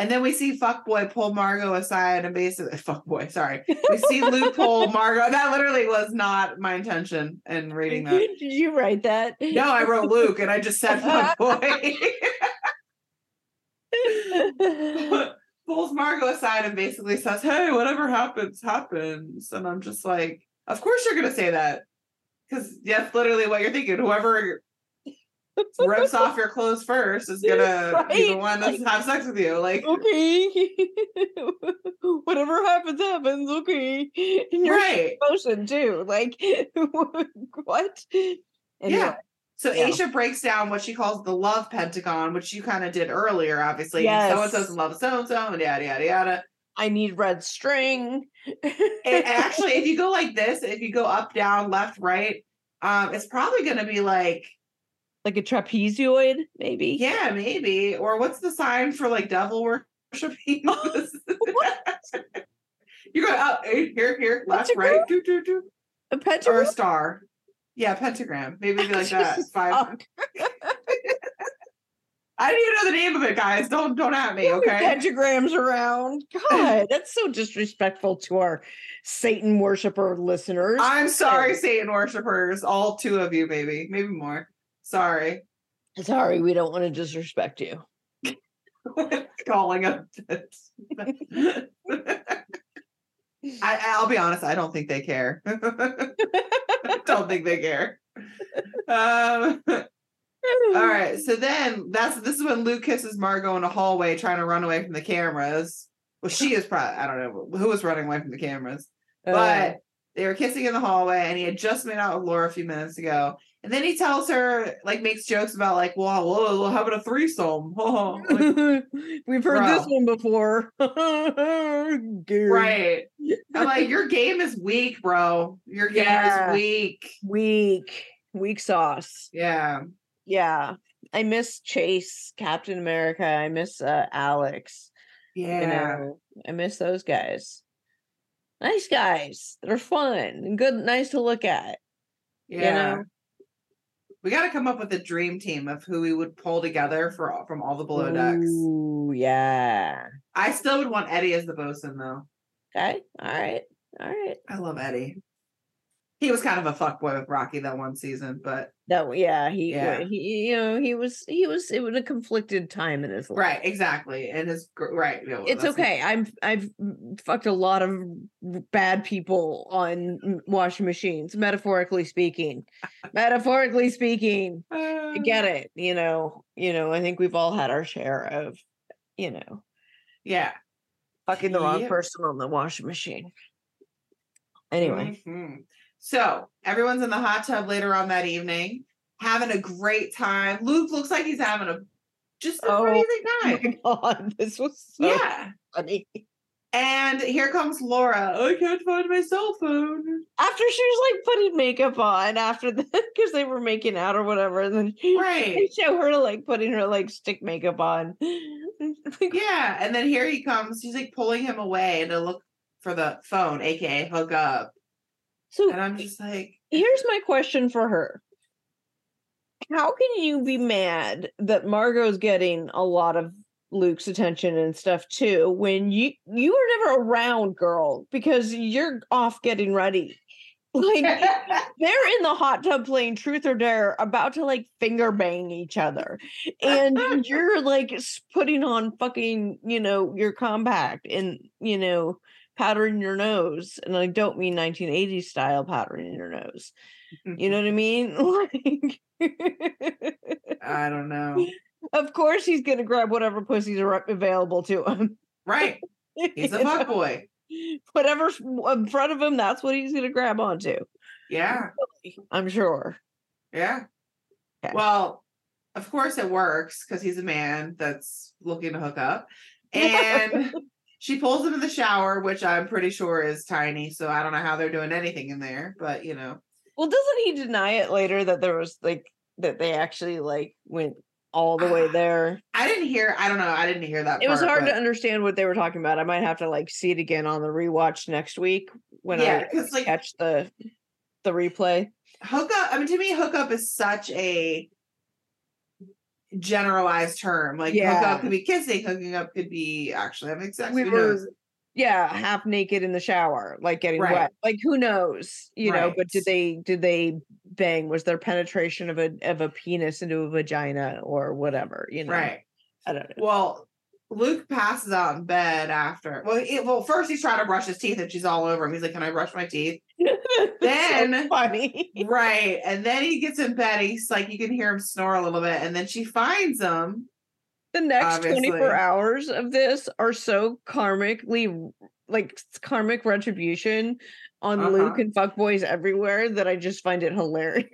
And then we see Fuckboy pull Margot aside and basically [LAUGHS] Fuckboy, sorry. We see Luke pull [LAUGHS] Margot. That literally was not my intention in reading that. [LAUGHS] Did you write that? No, I wrote Luke and I just said Fuckboy. Pulls Margot aside and basically says, Hey, whatever happens, happens. And I'm just like, Of course you're gonna say that. Because that's literally what you're thinking. Whoever rips off [LAUGHS] your clothes first is gonna [LAUGHS] be the one to like- have sex with you. Like okay. [LAUGHS] Whatever happens, happens. Okay. And you're right. motion too. Like what? Yeah. So Yeah. Aesha breaks down what she calls the love pentagon, which you kind of did earlier, obviously. So and so's in love so and so, and yada yada yada. I need red string. And actually, if you go like this, if you go up, down, left, right, um, it's probably gonna be like, like a trapezoid, maybe. yeah, maybe. Or what's the sign for like devil worshiping? [LAUGHS] [LAUGHS] [LAUGHS] You're going up, eh, here, here, left, it right, do, do, do. A pentagram or a star. Yeah, pentagram. Maybe be like that. Five. I didn't even know the name of it, guys. Don't don't at me, okay? Pentagrams around. God, that's so disrespectful to our Satan worshiper listeners. I'm sorry, Satan worshippers. All two of you, maybe, maybe more. Sorry. Sorry, we don't want to disrespect you. [LAUGHS] Calling up. [LAUGHS] I, I'll be honest. I don't think they care. [LAUGHS] don't think they care. Um, all right. So then that's this is when Luke kisses Margot in a hallway, trying to run away from the cameras. Well, she is probably I don't know who was running away from the cameras, Uh, but they were kissing in the hallway, and he had just made out with Laura a few minutes ago. And then he tells her, like, makes jokes about, like, well, well, we'll have it a threesome. Like, [LAUGHS] We've heard this one before. [LAUGHS] Right. I'm like, your [LAUGHS] game is weak, bro. Your game Yeah. is weak. Weak. Weak sauce. Yeah. Yeah. I miss Chase, Captain America. I miss uh, Alex. Yeah. You know, I miss those guys. Nice guys. They're fun and good, nice to look at. yeah. know? We got to come up with a dream team of who we would pull together for all- from all the below decks. Ooh, yeah. I still would want Eddie as the bosun, though. Okay. All right. All right. I love Eddie. He was kind of a fuckboy with Rocky that one season, but That yeah, he Yeah. he you know, he was he was it was a conflicted time in his life. right, exactly. And his right, you know, It's okay. I'm I've fucked a lot of bad people on washing machines, metaphorically speaking. [LAUGHS] metaphorically speaking. I get it, you know. You know, I think we've all had our share of, you know, Yeah. fucking the wrong Yep. person on the washing machine. Anyway, Mhm. So everyone's in the hot tub later on that evening, having a great time. Luke looks like he's having a just an Oh, amazing time. god, [LAUGHS] this was so yeah. funny. And here comes Laura. I can't find my cell phone. After she was like putting makeup on after the [LAUGHS] because they were making out or whatever, and then [LAUGHS] they Right. show her like putting her like stick makeup on. Yeah. And then here he comes. He's like pulling him away to look for the phone, aka hook up. So And I'm just like, here's my question for her. How can you be mad that Margot's getting a lot of Luke's attention and stuff too when you you were never around, girl, because you're off getting ready. [LAUGHS] Like [LAUGHS] they're in the hot tub playing truth or dare about to like finger bang each other and you're like putting on fucking you know your compact and you know powdering your nose and i don't mean 1980s style powdering your nose you know what i mean [LAUGHS] like I don't know. of course he's gonna grab whatever pussies are available to him Right. [LAUGHS] He's a fuck boy. whatever's in front of him that's what he's gonna grab onto Yeah. [LAUGHS] i'm sure Yeah. Okay. Well, of course it works because he's a man that's looking to hook up. And she pulls him in the shower, which I'm pretty sure is tiny. So I don't know how they're doing anything in there, but you know. Well, doesn't he deny it later that there was like that they actually like went all the way ah, there? I didn't hear, I don't know, I didn't hear that. It was part, hard to understand what they were talking about. I might have to like see it again on the rewatch next week when Yeah, I like- catch the the replay. hookup. I mean, to me, hookup is such a generalized term. Like Yeah. hookup could be kissing, hooking up could be actually having sex. We were yeah, half naked in the shower, like getting Right. wet. Like who knows, you know? But did they did they bang? Was there penetration of a of a penis into a vagina or whatever? You know, Right. I don't know. Well, Luke passes out in bed after. Well, he, well, first he's trying to brush his teeth, and she's all over him. He's like, "Can I brush my teeth?" [LAUGHS] So Then- funny. [LAUGHS] right, and then he gets in bed. He's like, you can hear him snore a little bit, and then she finds him. the next 24 hours of this are so karmically like karmic retribution on Luke Uh-huh. and fuckboys everywhere that I just find it hilarious.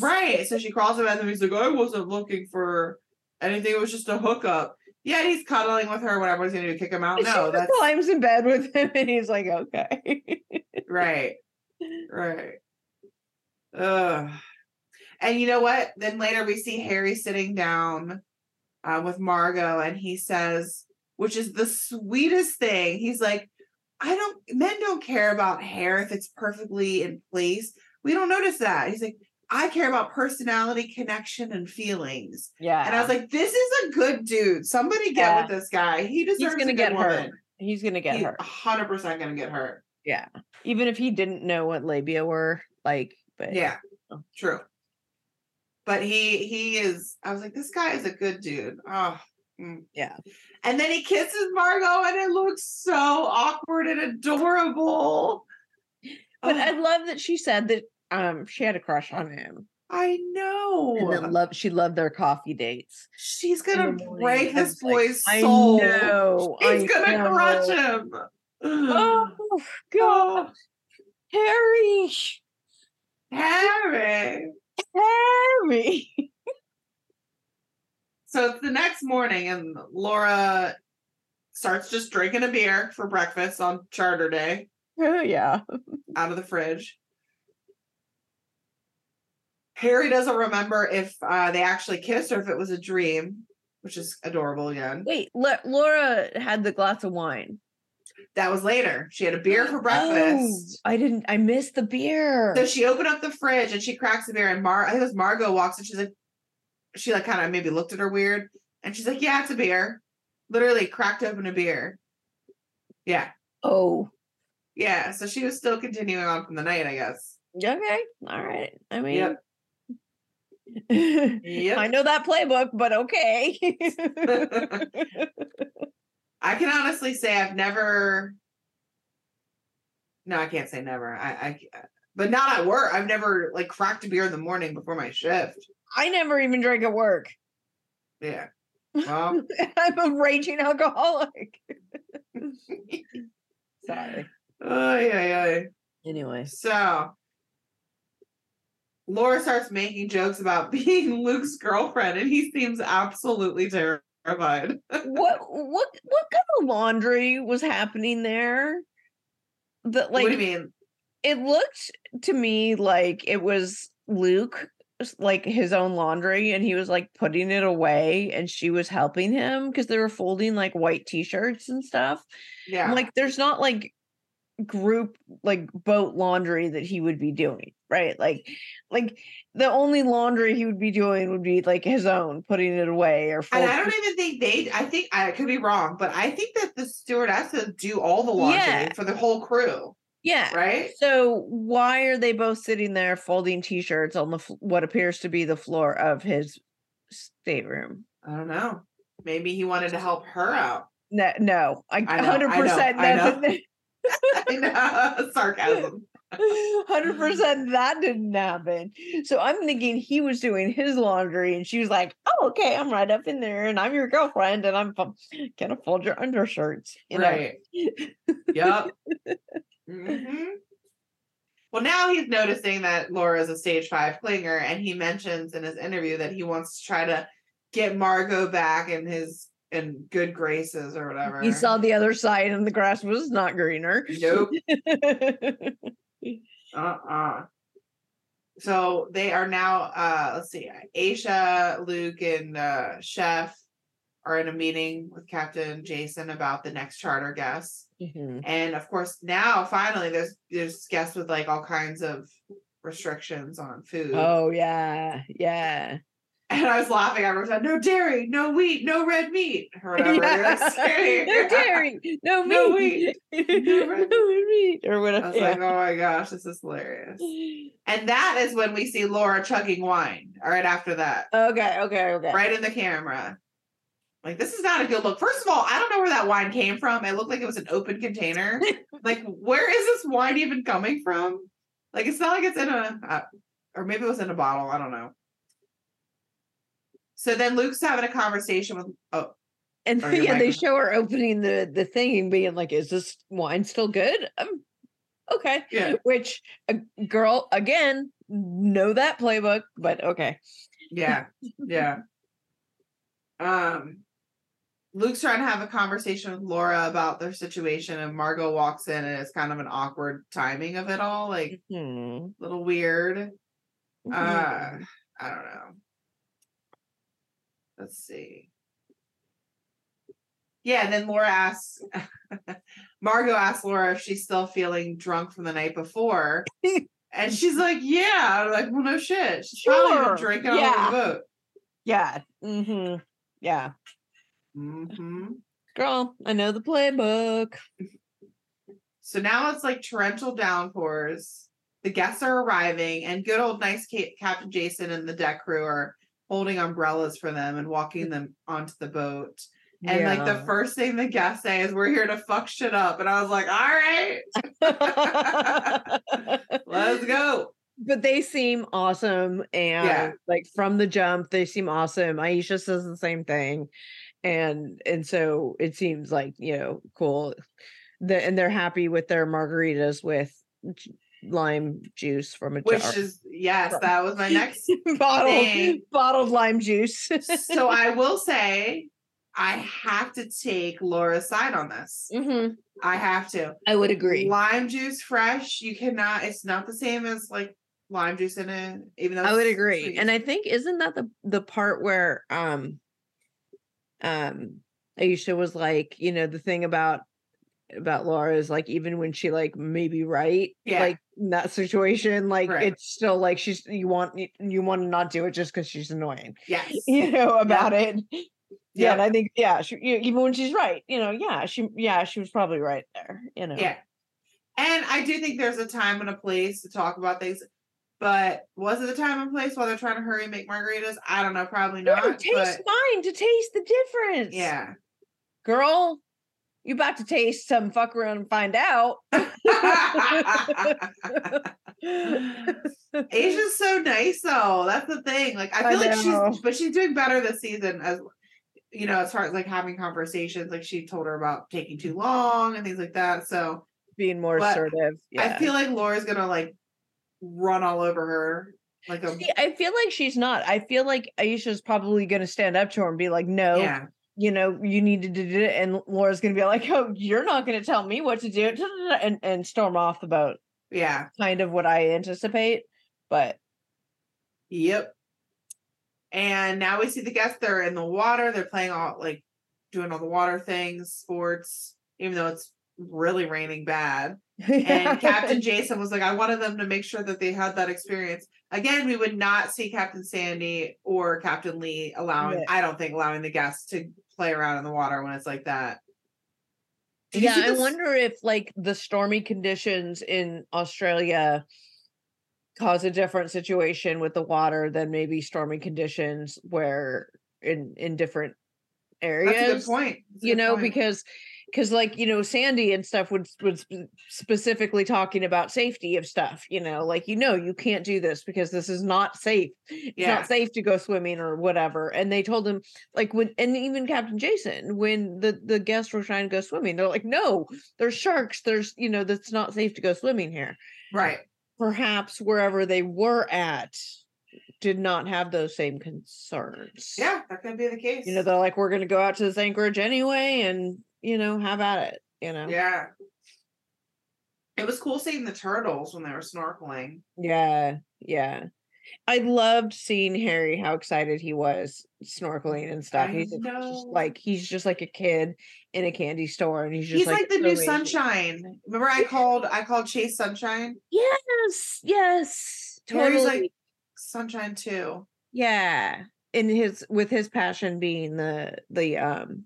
Right, so she crawls him and he's like, "I wasn't looking for anything. It was just a hookup." Yeah, he's cuddling with her. Whatever he's gonna do, kick him out. [LAUGHS] She No, that's climbs in bed with him and he's like, okay. [LAUGHS] right, right. Ugh. And you know what? Then later we see Harry sitting down uh, with Margot, and he says, which is the sweetest thing. He's like, I don't men don't care about hair if it's perfectly in place. We don't notice that. He's like, I care about personality, connection, and feelings. Yeah. And I was like, this is a good dude. Somebody get Yeah. with this guy. He deserves gonna a get good hurt. woman. he's gonna get He's hurt. 100% gonna get hurt. Yeah. Even if he didn't know what labia were, like, but Yeah, true. But he he is. I was like, this guy is a good dude. Oh. Yeah. And then he kisses Margot, and it looks so awkward and adorable. But Oh, I love that she said that um she had a crush on him. I know. And then love she loved their coffee dates. She's gonna break this was like, boy's I soul. know. He's I gonna know. crush him. Oh [SIGHS] god. Harry. Harry. Harry. So it's the next morning, and Laura starts just drinking a beer for breakfast on charter day Oh yeah. [LAUGHS] out of the fridge. Harry doesn't remember if uh, they actually kissed or if it was a dream, which is adorable again. Wait, La- Laura had the glass of wine. That was later. She had a beer for Oh, breakfast. I didn't I missed the beer. So she opened up the fridge and she cracks the beer, and Mar I think it was Margot walks and she's like, she like kind of maybe looked at her weird, and she's like, "Yeah, it's a beer." Literally cracked open a beer. Yeah, oh. yeah. So she was still continuing on from the night, I guess. Okay. All right. I mean Yep. [LAUGHS] I know that playbook, but okay. [LAUGHS] I can honestly say I've never. No, I can't say never. I, I, but not at work. I've never like cracked a beer in the morning before my shift. I never even drank at work. Yeah. Well, [LAUGHS] I'm a raging alcoholic. Sorry. oh yeah, yeah. Anyways. So Laura starts making jokes about [LAUGHS] being Luke's girlfriend, and he seems absolutely terrified. What what what kind of laundry was happening there? That like what do you mean? it looked to me like it was Luke like his own laundry and he was like putting it away and she was helping him because they were folding like white t-shirts and stuff. Yeah. I'm like there's not like group like boat laundry that he would be doing, right? Like like the only laundry he would be doing would be like his own, putting it away or and. I don't even think they. I think I could be wrong, but I think that the stewardesses do all the laundry Yeah. for the whole crew, yeah. right? So why are they both sitting there folding t-shirts on the what appears to be the floor of his stateroom? I don't know. Maybe he wanted to help her out. No, no, I I know, I know, hundred percent [LAUGHS] know. I know. Sarcasm. hundred percent that didn't happen. So I'm thinking he was doing his laundry, and she was like, "Oh, okay, I'm right up in there, and I'm your girlfriend, and I'm fo- gonna fold your undershirts." You know? Right. Yep. Mhm. Well, now he's noticing that Laura is a stage five clinger, and he mentions in his interview that he wants to try to get Margot back in his in good graces or whatever. He saw the other side, and the grass was not greener. Nope. [LAUGHS] Uh-uh. So they are now uh let's see, Aesha, Luke, and uh Chef are in a meeting with Captain Jason about the next charter guests. Mhm. And of course, now finally there's there's guests with like all kinds of restrictions on food. Oh yeah, yeah. And I was laughing. I was like, no dairy, no wheat, no red meat, or whatever. Yeah. no [LAUGHS] dairy, no meat, No [LAUGHS] wheat, no red meat, or I whatever. was yeah. like, oh my gosh, this is hilarious. [SIGHS] And that is when we see Laura chugging wine. All right, after that, okay, okay, okay. right in the camera. Like, this is not a good look. First of all, I don't know where that wine came from. It looked like it was an open container. [LAUGHS] like, where is this wine even coming from? Like, it's not like it's in a, uh, or maybe it was in a bottle. I don't know. So then Luke's having a conversation with, oh, And [LAUGHS] your yeah, they show her opening the the thing and being like, "Is this wine still good?" Um, okay. yeah, Which a girl again know that playbook, but okay. yeah, yeah. Um, Luke's trying to have a conversation with Laura about their situation, and Margot walks in, and it's kind of an awkward timing of it all, like Hmm. a little weird. Mhm. Uh, I don't know. Let's see. Yeah, and then Laura asks, [LAUGHS] Margot asks Laura if she's still feeling drunk from the night before. [LAUGHS] and she's like, Yeah. I'm like, well, no shit. She's probably been drinking yeah. the boat. Yeah. hmm Yeah. hmm Girl, I know the playbook. So now it's like torrential downpours. The guests are arriving, and good old nice Ca- Captain Jason and the deck crew are holding umbrellas for them and walking them onto the boat. And like the first thing the guests say is, "We're here to fuck shit up," and I was like, "All right, [LAUGHS] let's go." but they seem awesome and Yeah. like from the jump they seem awesome aesha says the same thing and and so it seems like you know cool the, and they're happy with their margaritas with lime juice from a Which jar is yes, that was my [LAUGHS] next. bottled thing. bottled lime juice so I [LAUGHS] will say, I have to take Laura's side on this. Mhm. I have to. i would agree Lime juice fresh, you cannot. It's not the same as like lime juice in it. Even though I would agree. sweet. And I think isn't that the the part where um um Aesha was like, you know, the thing about about Laura is like even when she like maybe right, Yeah. like in that situation, like Right. it's still like she's you want you, want to not do it just because she's annoying, [LAUGHS] yes, you know, about it. Yeah, and I think yeah, she, even when she's right, you know, yeah, she yeah she was probably right there, you know. yeah. And I do think there's a time and a place to talk about things. But was it the time and place while they're trying to hurry and make margaritas? I don't know, probably No, not. taste but mine to taste the difference. yeah. girl, you about to taste some fuck around and find out. [LAUGHS] Aesha's so nice though. That's the thing. Like I I feel like she's but she's doing better this season as you know, as far as like having conversations. Like she told her about taking too long and things like that. So Being more But assertive. Yeah. I feel like Laura's gonna like run all over her. Like a See, I feel like she's not. I feel like Aesha's probably going to stand up to her and be like, "No, yeah. You know, you need to do it." And Laura's going to be like, "Oh, you're not going to tell me what to do," [LAUGHS] and and storm off the boat. Yeah. Kind of what I anticipate, but Yep. And now we see the guests. They're in the water. They're playing all like doing all the water things, sports, even though it's really raining bad. And [LAUGHS] Captain Jason was like, I wanted them to make sure that they had that experience. Again, we would not see Captain Sandy or Captain Lee allowing, Right. I don't think, allowing the guests to play around in the water when it's like that. Did yeah, I wonder if like the stormy conditions in Australia cause a different situation with the water than maybe stormy conditions where in in different areas. That's a good point. That's you know, point. because because like you know Sandy and stuff would sp- specifically talking about safety of stuff. You know, like you know you can't do this because this is not safe. It's Yeah. not safe to go swimming or whatever. And they told him like when and even Captain Jason when the the guests were trying to go swimming, they're like, no, there's sharks. There's you know that's not safe to go swimming here. right. Perhaps wherever they were at did not have those same concerns. Yeah, that could be the case. You know, they're like, we're going to go out to this anchorage anyway and, you know, have at it, you know? yeah. It was cool seeing the turtles when they were snorkeling. Yeah. Yeah. I loved seeing Harry, how excited he was snorkeling and stuff. I he's just like, he's just like a kid in a candy store and he's just He's like, the so new amazing. sunshine. Remember I called I called Chase Sunshine? Yes. Yes. Harry's Totally. like sunshine too. Yeah. In his with his passion being the the um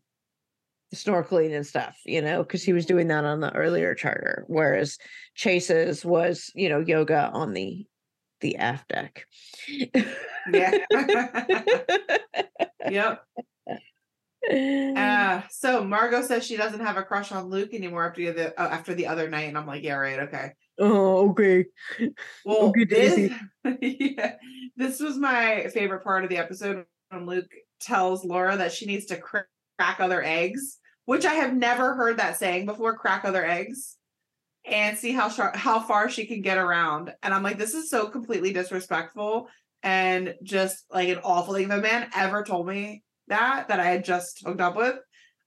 snorkeling and stuff, you know, because he was doing that on the earlier charter, whereas Chase's was, you know, yoga on the the aft deck. Yeah. [LAUGHS] yep. [LAUGHS] Uh, so Margot says she doesn't have a crush on Luke anymore after the uh, after the other night, and I'm like, yeah, right, okay. oh, okay. [LAUGHS] Well, Okay, this, yeah, this was my favorite part of the episode when Luke tells Laura that she needs to cra- crack other eggs, which I have never heard that saying before. Crack other eggs, and see how sharp, how far she can get around. And I'm like, this is so completely disrespectful and just like an awful thing. If a man ever told me that that I had just hooked up with,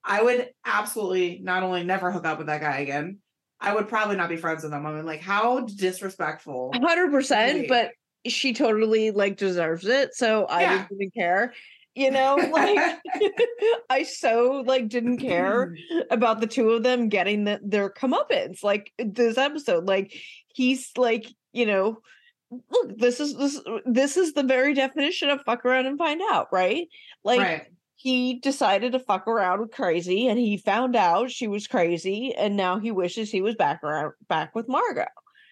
I would absolutely not only never hook up with that guy again. I would probably not be friends with them. I mean, like, how disrespectful. hundred percent, but she totally like deserves it. So I Yeah. didn't even care. You know, [LAUGHS] like [LAUGHS] I so like didn't care about the two of them getting the, their comeuppance. Like this episode, like he's like, you know, look, this is this this is the very definition of fuck around and find out, right? Like right. he decided to fuck around with crazy and he found out she was crazy and now he wishes he was back around back with Margot.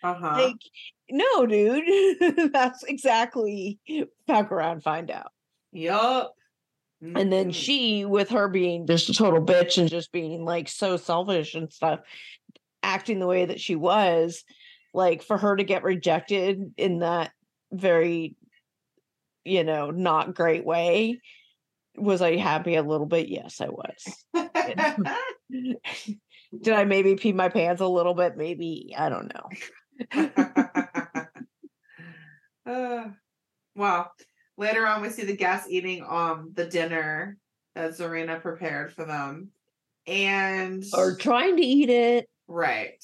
Uh-huh. Like, no, dude. [LAUGHS] That's exactly fuck around, find out. yup. And then Mhm. she, with her being just a total bitch and just being like so selfish and stuff, acting the way that she was, like for her to get rejected in that very, you know, not great way. Was I happy a little bit? Yes, I was. [LAUGHS] Did I maybe pee my pants a little bit? Maybe. I don't know. [LAUGHS] Uh, wow. Later on, we see the guests eating um the dinner that Tzarina prepared for them, and Or trying to eat it. right.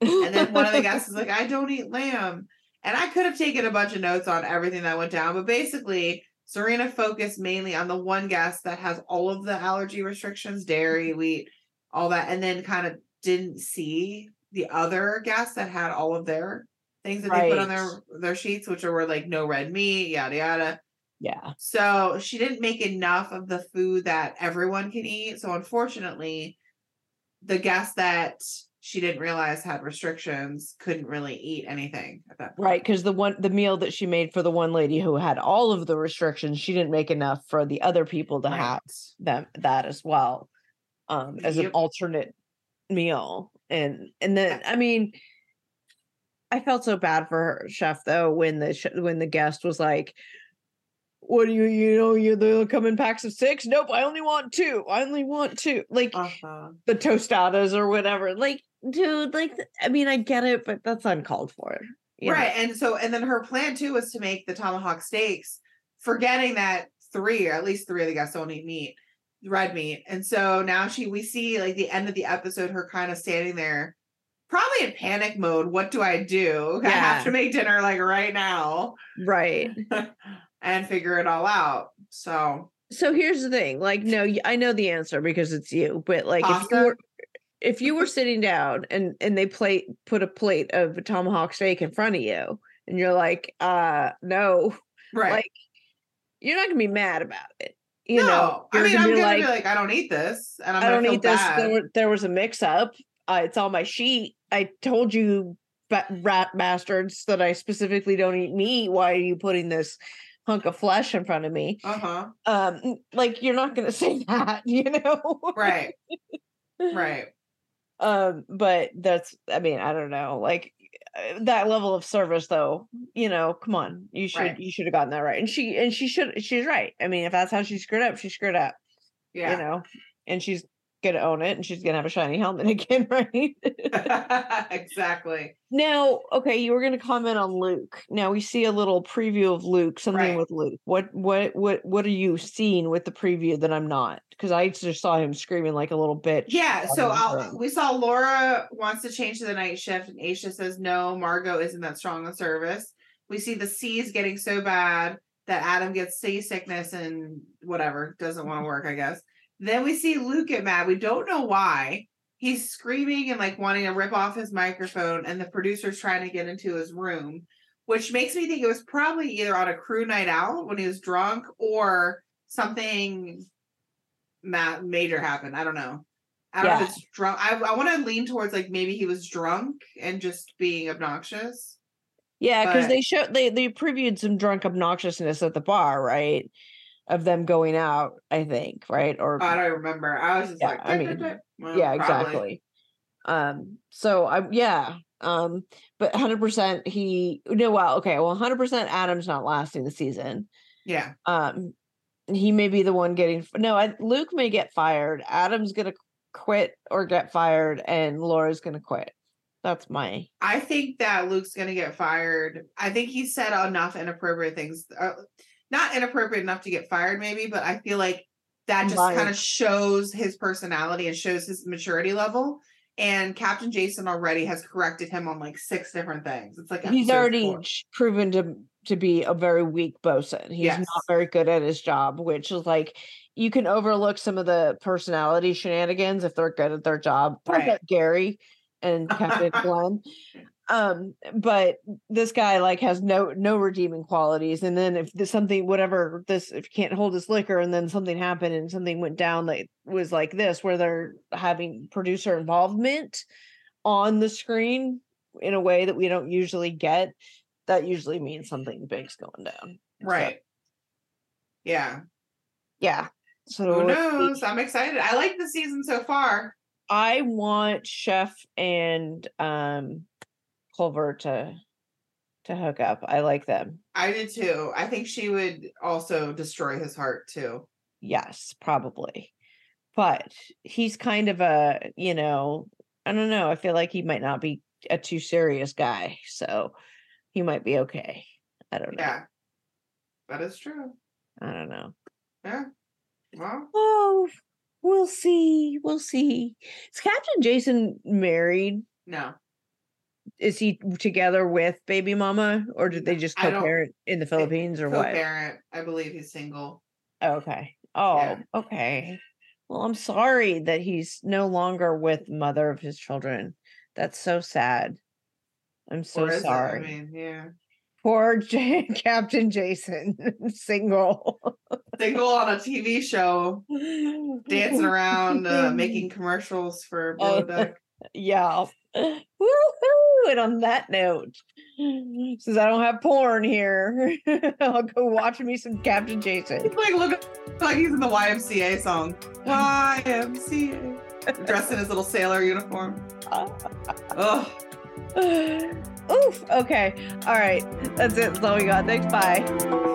And then one of the guests is like, [LAUGHS] "I don't eat lamb," and I could have taken a bunch of notes on everything that went down, but basically, Tzarina focused mainly on the one guest that has all of the allergy restrictions, dairy, wheat, all that, and then kind of didn't see the other guests that had all of their things that they put on their their sheets, which were like no red meat, yada yada. Yeah. So she didn't make enough of the food that everyone can eat. So unfortunately, the guests that she didn't realize had restrictions couldn't really eat anything at that point. Right, because the one the meal that she made for the one lady who had all of the restrictions, she didn't make enough for the other people to have them that as well, um, as an alternate meal. And and then I mean, I felt so bad for her chef though when the sh- when the guest was like, "What do you you know you they'll come in packs of six? Nope, I only want two. I only want two. Like Uh-huh. the tostadas or whatever. Like, dude, like I mean, I get it, but that's uncalled for. you know? Right. And so and then her plan too was to make the tomahawk steaks, forgetting that three or at least three of the guests don't eat meat, red meat. And so now she we see like the end of the episode, her kind of standing there, probably in panic mode. What do I do? I have to make dinner like right now Right. [LAUGHS] and figure it all out. So So here's the thing. Like, no, i know the answer because it's you. But like, if you were if you were sitting down and and they plate put a plate of tomahawk steak in front of you, and you're like, uh, no, right. Like, you're not gonna be mad about it. You no, know, I mean, I'm be gonna be like, I don't eat this, and I'm I don't feel eat this. There, were- there was a mix up. Uh, it's on my sheet. I told you, rat bastards, that I specifically don't eat meat. Why are you putting this hunk of flesh in front of me? Uh huh. Um, like you're not gonna [LAUGHS] say that, you know? Right. Right. [LAUGHS] um, but that's. I mean, I don't know. Like uh, that level of service, though. You know, come on. You should. Right. You should have gotten that right. And she. And she should. She's right. I mean, if that's how she screwed up, she screwed up. Yeah. You know, and she's gonna own it, and she's gonna have a shiny helmet [LAUGHS] again, right? [LAUGHS] exactly. Now, okay, you were going to comment on Luke. Now we see a little preview of Luke, something Right. with Luke. What what what what are you seeing with the preview that I'm not? Because I just saw him screaming like a little bitch. Yeah. So I'll, we saw Laura wants to change to the night shift, and Aesha says no. Margot isn't that strong on service. We see the seas getting so bad that Adam gets seasickness and whatever doesn't want to work. I guess. Then we see Luke get mad. We don't know why. He's screaming and like wanting to rip off his microphone, and the producer's trying to get into his room, which makes me think it was probably either on a crew night out when he was drunk or something ma- major happened. I don't know. I don't know if it's drunk. I, I want to lean towards like maybe he was drunk and just being obnoxious. Yeah, because they showed they they previewed some drunk obnoxiousness at the bar, right? Of them going out, I think, right? Or I don't remember. I was just Yeah, like, I mean, well, yeah, probably. exactly. Um, so I yeah, um, but hundred percent he no well, okay, well, hundred percent Adam's not lasting the season. Yeah, um he may be the one getting no I, luke may get fired adam's gonna quit or get fired and laura's gonna quit that's my I think that Luke's gonna get fired. I think he said enough inappropriate things. Uh, not inappropriate enough to get fired, maybe, but I feel like that just kind of shows his personality and shows his maturity level. And Captain Jason already has corrected him on like six different things. It's like he's already four. proven to to be a very weak bosun. He's Yes. not very good at his job, which is like you can overlook some of the personality shenanigans if they're good at their job. Right. Gary and Captain [LAUGHS] Glenn. Um, but this guy like has no no redeeming qualities. And then if something, whatever this, if you can't hold his liquor, and then something happened and something went down that was like this, where they're having producer involvement on the screen in a way that we don't usually get, that usually means something big's going down. So, Right. Yeah. yeah. So Who knows? I'm excited. I like the season so far. I want Chef and um Culver to to hook up. I like them. I did too. I think she would also destroy his heart too. Yes, probably. But he's kind of a, you know, I don't know. I feel like he might not be a too serious guy. So he might be okay. I don't know. Yeah. That is true. I don't know. Yeah. Well, Oh, we'll see. We'll see. Is Captain Jason married? no. Is he together with baby mama or did they just co-parent in the Philippines or what? Co-parent. I believe he's single. Okay. Oh, Yeah. okay. Well, I'm sorry that he's no longer with mother of his children. That's so sad. I'm so Or is it? sorry. I mean, yeah. Poor J- [LAUGHS] Captain Jason, [LAUGHS] single, Single on a TV show, dancing [LAUGHS] around, uh, making commercials for Oh. Yeah. Woohoo! And on that note, since I don't have porn here, [LAUGHS] I'll go watch me some Captain Jason. It's like look like he's in the YMCA song. YMCA. Dressed in his little sailor uniform. Oh, [LAUGHS] Oof. Okay. All right. That's it. That's all we got. Thanks. Bye.